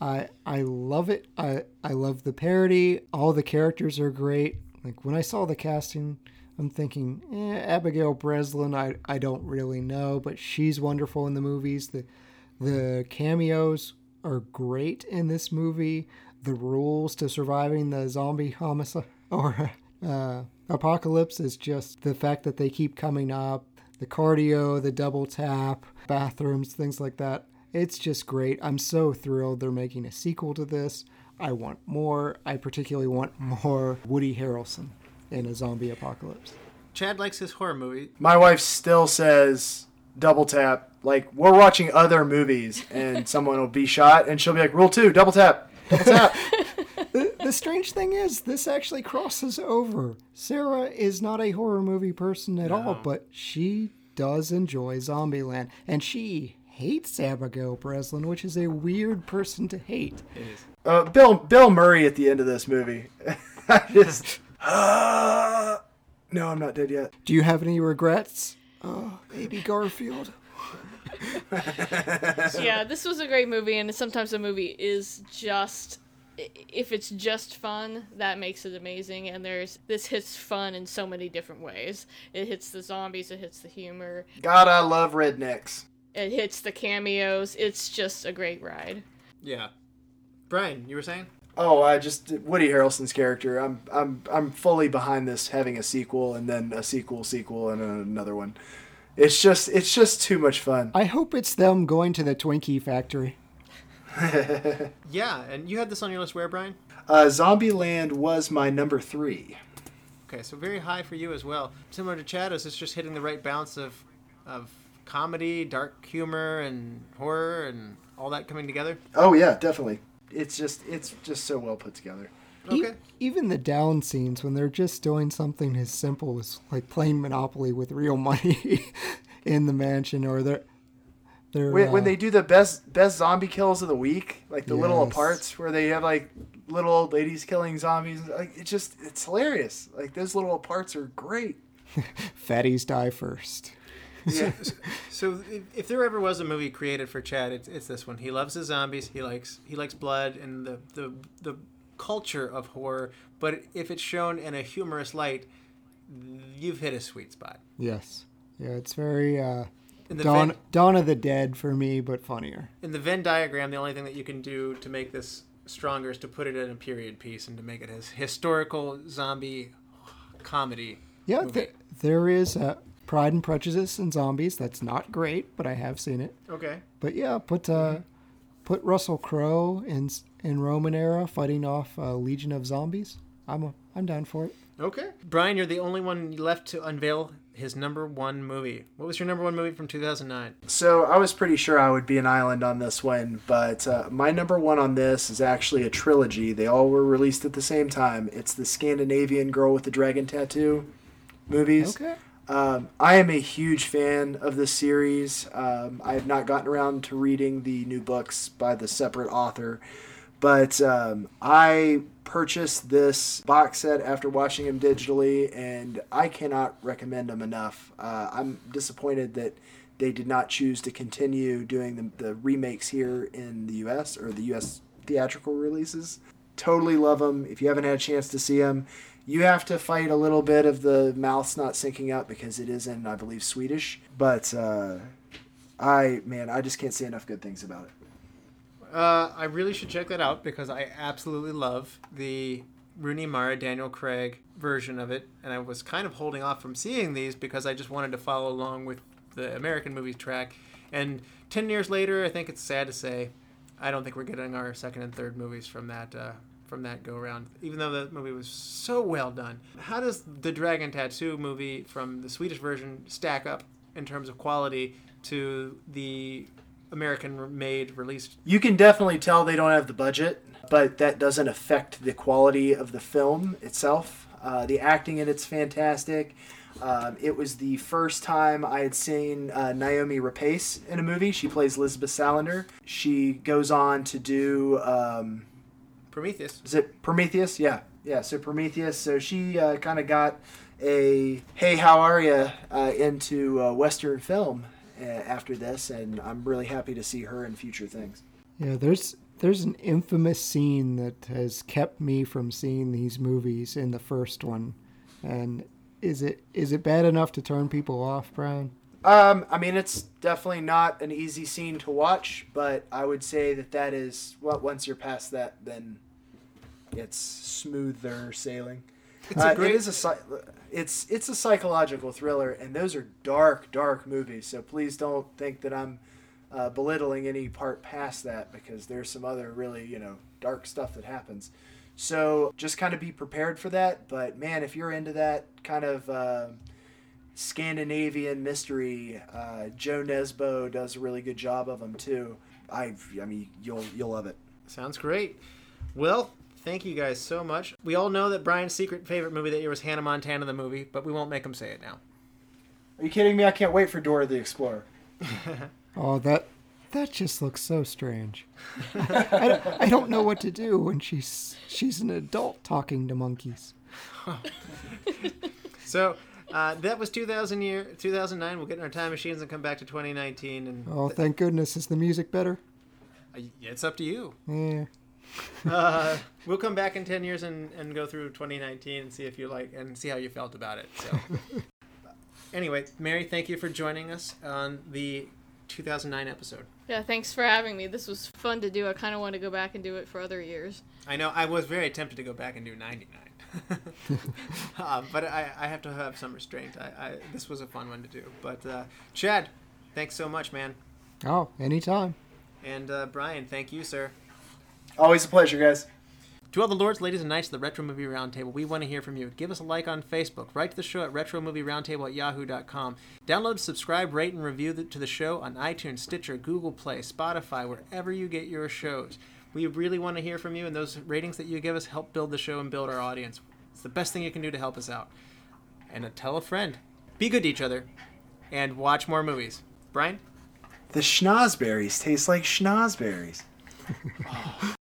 I I love it. I I love the parody. All the characters are great. Like when I saw the casting, I'm thinking, eh, Abigail Breslin, I I don't really know, but she's wonderful in the movies. The the cameos are great in this movie. The rules to surviving the zombie homicide or uh, apocalypse is just the fact that they keep coming up. The cardio, the double tap, bathrooms, things like that. It's just great. I'm so thrilled they're making a sequel to this. I want more. I particularly want more Woody Harrelson in a zombie apocalypse. Chad likes his horror movie. My wife still says double tap. Like we're watching other movies and someone will be shot and she'll be like, rule two, double tap, double tap. the, the strange thing is, this actually crosses over. Sarah is not a horror movie person at all, but she does enjoy Zombieland, and she hates Abigail Breslin, which is a weird person to hate. It is. uh, Bill Bill Murray at the end of this movie. I just uh, no, I'm not dead yet. Do you have any regrets? Oh, baby Garfield. yeah, this was a great movie, and sometimes a movie is just if it's just fun, that makes it amazing. And there's this hits fun in so many different ways. It hits the zombies, it hits the humor, God, I love rednecks. it hits the cameos. It's just a great ride. Yeah. Brian, you were saying? Oh, I just Woody Harrelson's character. I'm I'm I'm fully behind this having a sequel and then a sequel, sequel, and another one. It's just it's just too much fun. I hope it's them going to the Twinkie factory. Yeah, and you had this on your list where, Brian? Uh, Zombieland was my number three. Okay, so very high for you as well. Similar to Chad, is it's just hitting the right balance of of comedy, dark humor, and horror, and all that coming together. Oh yeah, definitely. It's just it's just so well put together. E- Okay. even the down scenes when they're just doing something as simple as like playing Monopoly with real money in the mansion, or they're They're, when, when uh, they do the best best zombie kills of the week, like the little Yes. parts where they have like little old ladies killing zombies, like it's just it's hilarious. Like those little parts are great. fatties die first. Yeah. so if, there ever was a movie created for Chad, it's, it's this one. He loves the zombies. He likes he likes blood and the, the the culture of horror. But if it's shown in a humorous light, you've hit a sweet spot. Yes. Yeah, it's very uh, the Dawn Venn, Dawn of the Dead for me, but funnier. in the Venn diagram, the only thing that you can do to make this stronger is to put it in a period piece and to make it as historical zombie comedy. Yeah, th- there is uh, Pride and Prejudice and Zombies. That's not great, but I have seen it. Okay. But yeah, put uh, put Russell Crowe in in Roman era fighting off a legion of zombies. I'm a, I'm down for it. Okay. Brian, you're the only one left to unveil his number one movie. What was your number one movie from 2009? So I was pretty sure I would be an island on this one, but uh, my number one on this is actually a trilogy. They all were released at the same time. It's the Scandinavian Girl with the Dragon Tattoo movies. Okay. Um, I am a huge fan of this series. Um, I have not gotten around to reading the new books by the separate author, but um, I purchased this box set after watching them digitally, and I cannot recommend them enough. Uh, I'm disappointed that they did not choose to continue doing the, the remakes here in the U.S. or the U.S. theatrical releases. Totally love them. If you haven't had a chance to see them, you have to fight a little bit of the mouths not syncing up because it is in, I believe, Swedish. But uh, I, man, I just can't say enough good things about it. Uh, I really should check that out because I absolutely love the Rooney Mara Daniel Craig version of it, and I was kind of holding off from seeing these because I just wanted to follow along with the American movies track. And ten years later, I think it's sad to say, I don't think we're getting our second and third movies from that uh, from that go round. Even though the movie was so well done, how does the Dragon Tattoo movie from the Swedish version stack up in terms of quality to the American made released You can definitely tell they don't have the budget, but that doesn't affect the quality of the film itself. Uh, the acting in it's fantastic. Um, it was the first time I had seen uh, Naomi Rapace in a movie. She plays Elizabeth Salander. She goes on to do um, Prometheus? is it Prometheus? Yeah, yeah. So Prometheus. So she uh, kind of got a hey, how are you uh, into uh, Western film uh, after this, and I'm really happy to see her in future things. Yeah, there's there's an infamous scene that has kept me from seeing these movies in the first one, and is it is it bad enough to turn people off, Brian? Um, I mean, it's definitely not an easy scene to watch, but I would say that that is well. Once you're past that, then it's smoother sailing. It's Uh, a great. It is a it's it's a psychological thriller, and those are dark, dark movies. So please don't think that I'm uh, belittling any part past that because there's some other really you know dark stuff that happens. So just kind of be prepared for that. But man, if you're into that kind of uh, Scandinavian mystery, uh, Jo Nesbø does a really good job of them too. I I mean you'll you'll love it. Sounds great. Well, thank you guys so much. We all know that Brian's secret favorite movie that year was Hannah Montana the movie, but we won't make him say it now. Are you kidding me? I can't wait for Dora the Explorer. Oh, that that just looks so strange. I, don't- I don't know what to do when she's she's an adult talking to monkeys. So uh, that was 2000 year 2009. We'll get in our time machines and come back to 2019, and Oh, thank goodness! Is the music better? uh, it's up to you. Yeah. Uh, we'll come back in 10 years and, and go through 2019 and see if you like and see how you felt about it. So, anyway, Mary, thank you for joining us on the 2009 episode. Yeah, thanks for having me. This was fun to do. I kind of want to go back and do it for other years. I know I was very tempted to go back and do 99. uh, but I, I have to have some restraint. I, I, this was a fun one to do. But uh, Chad, thanks so much, man. Oh, anytime. And uh, Brian, thank you, sir. Always a pleasure, guys. To all the lords, ladies, and knights of the Retro Movie Roundtable, we want to hear from you. Give us a like on Facebook. Write to the show at retromovieroundtable at yahoo.com. Download, subscribe, rate, and review the, to the show on iTunes, Stitcher, Google Play, Spotify, wherever you get your shows. We really want to hear from you, and those ratings that you give us help build the show and build our audience. It's the best thing you can do to help us out. And uh, tell a friend. Be good to each other, and watch more movies. Brian? The schnozberries taste like schnozberries.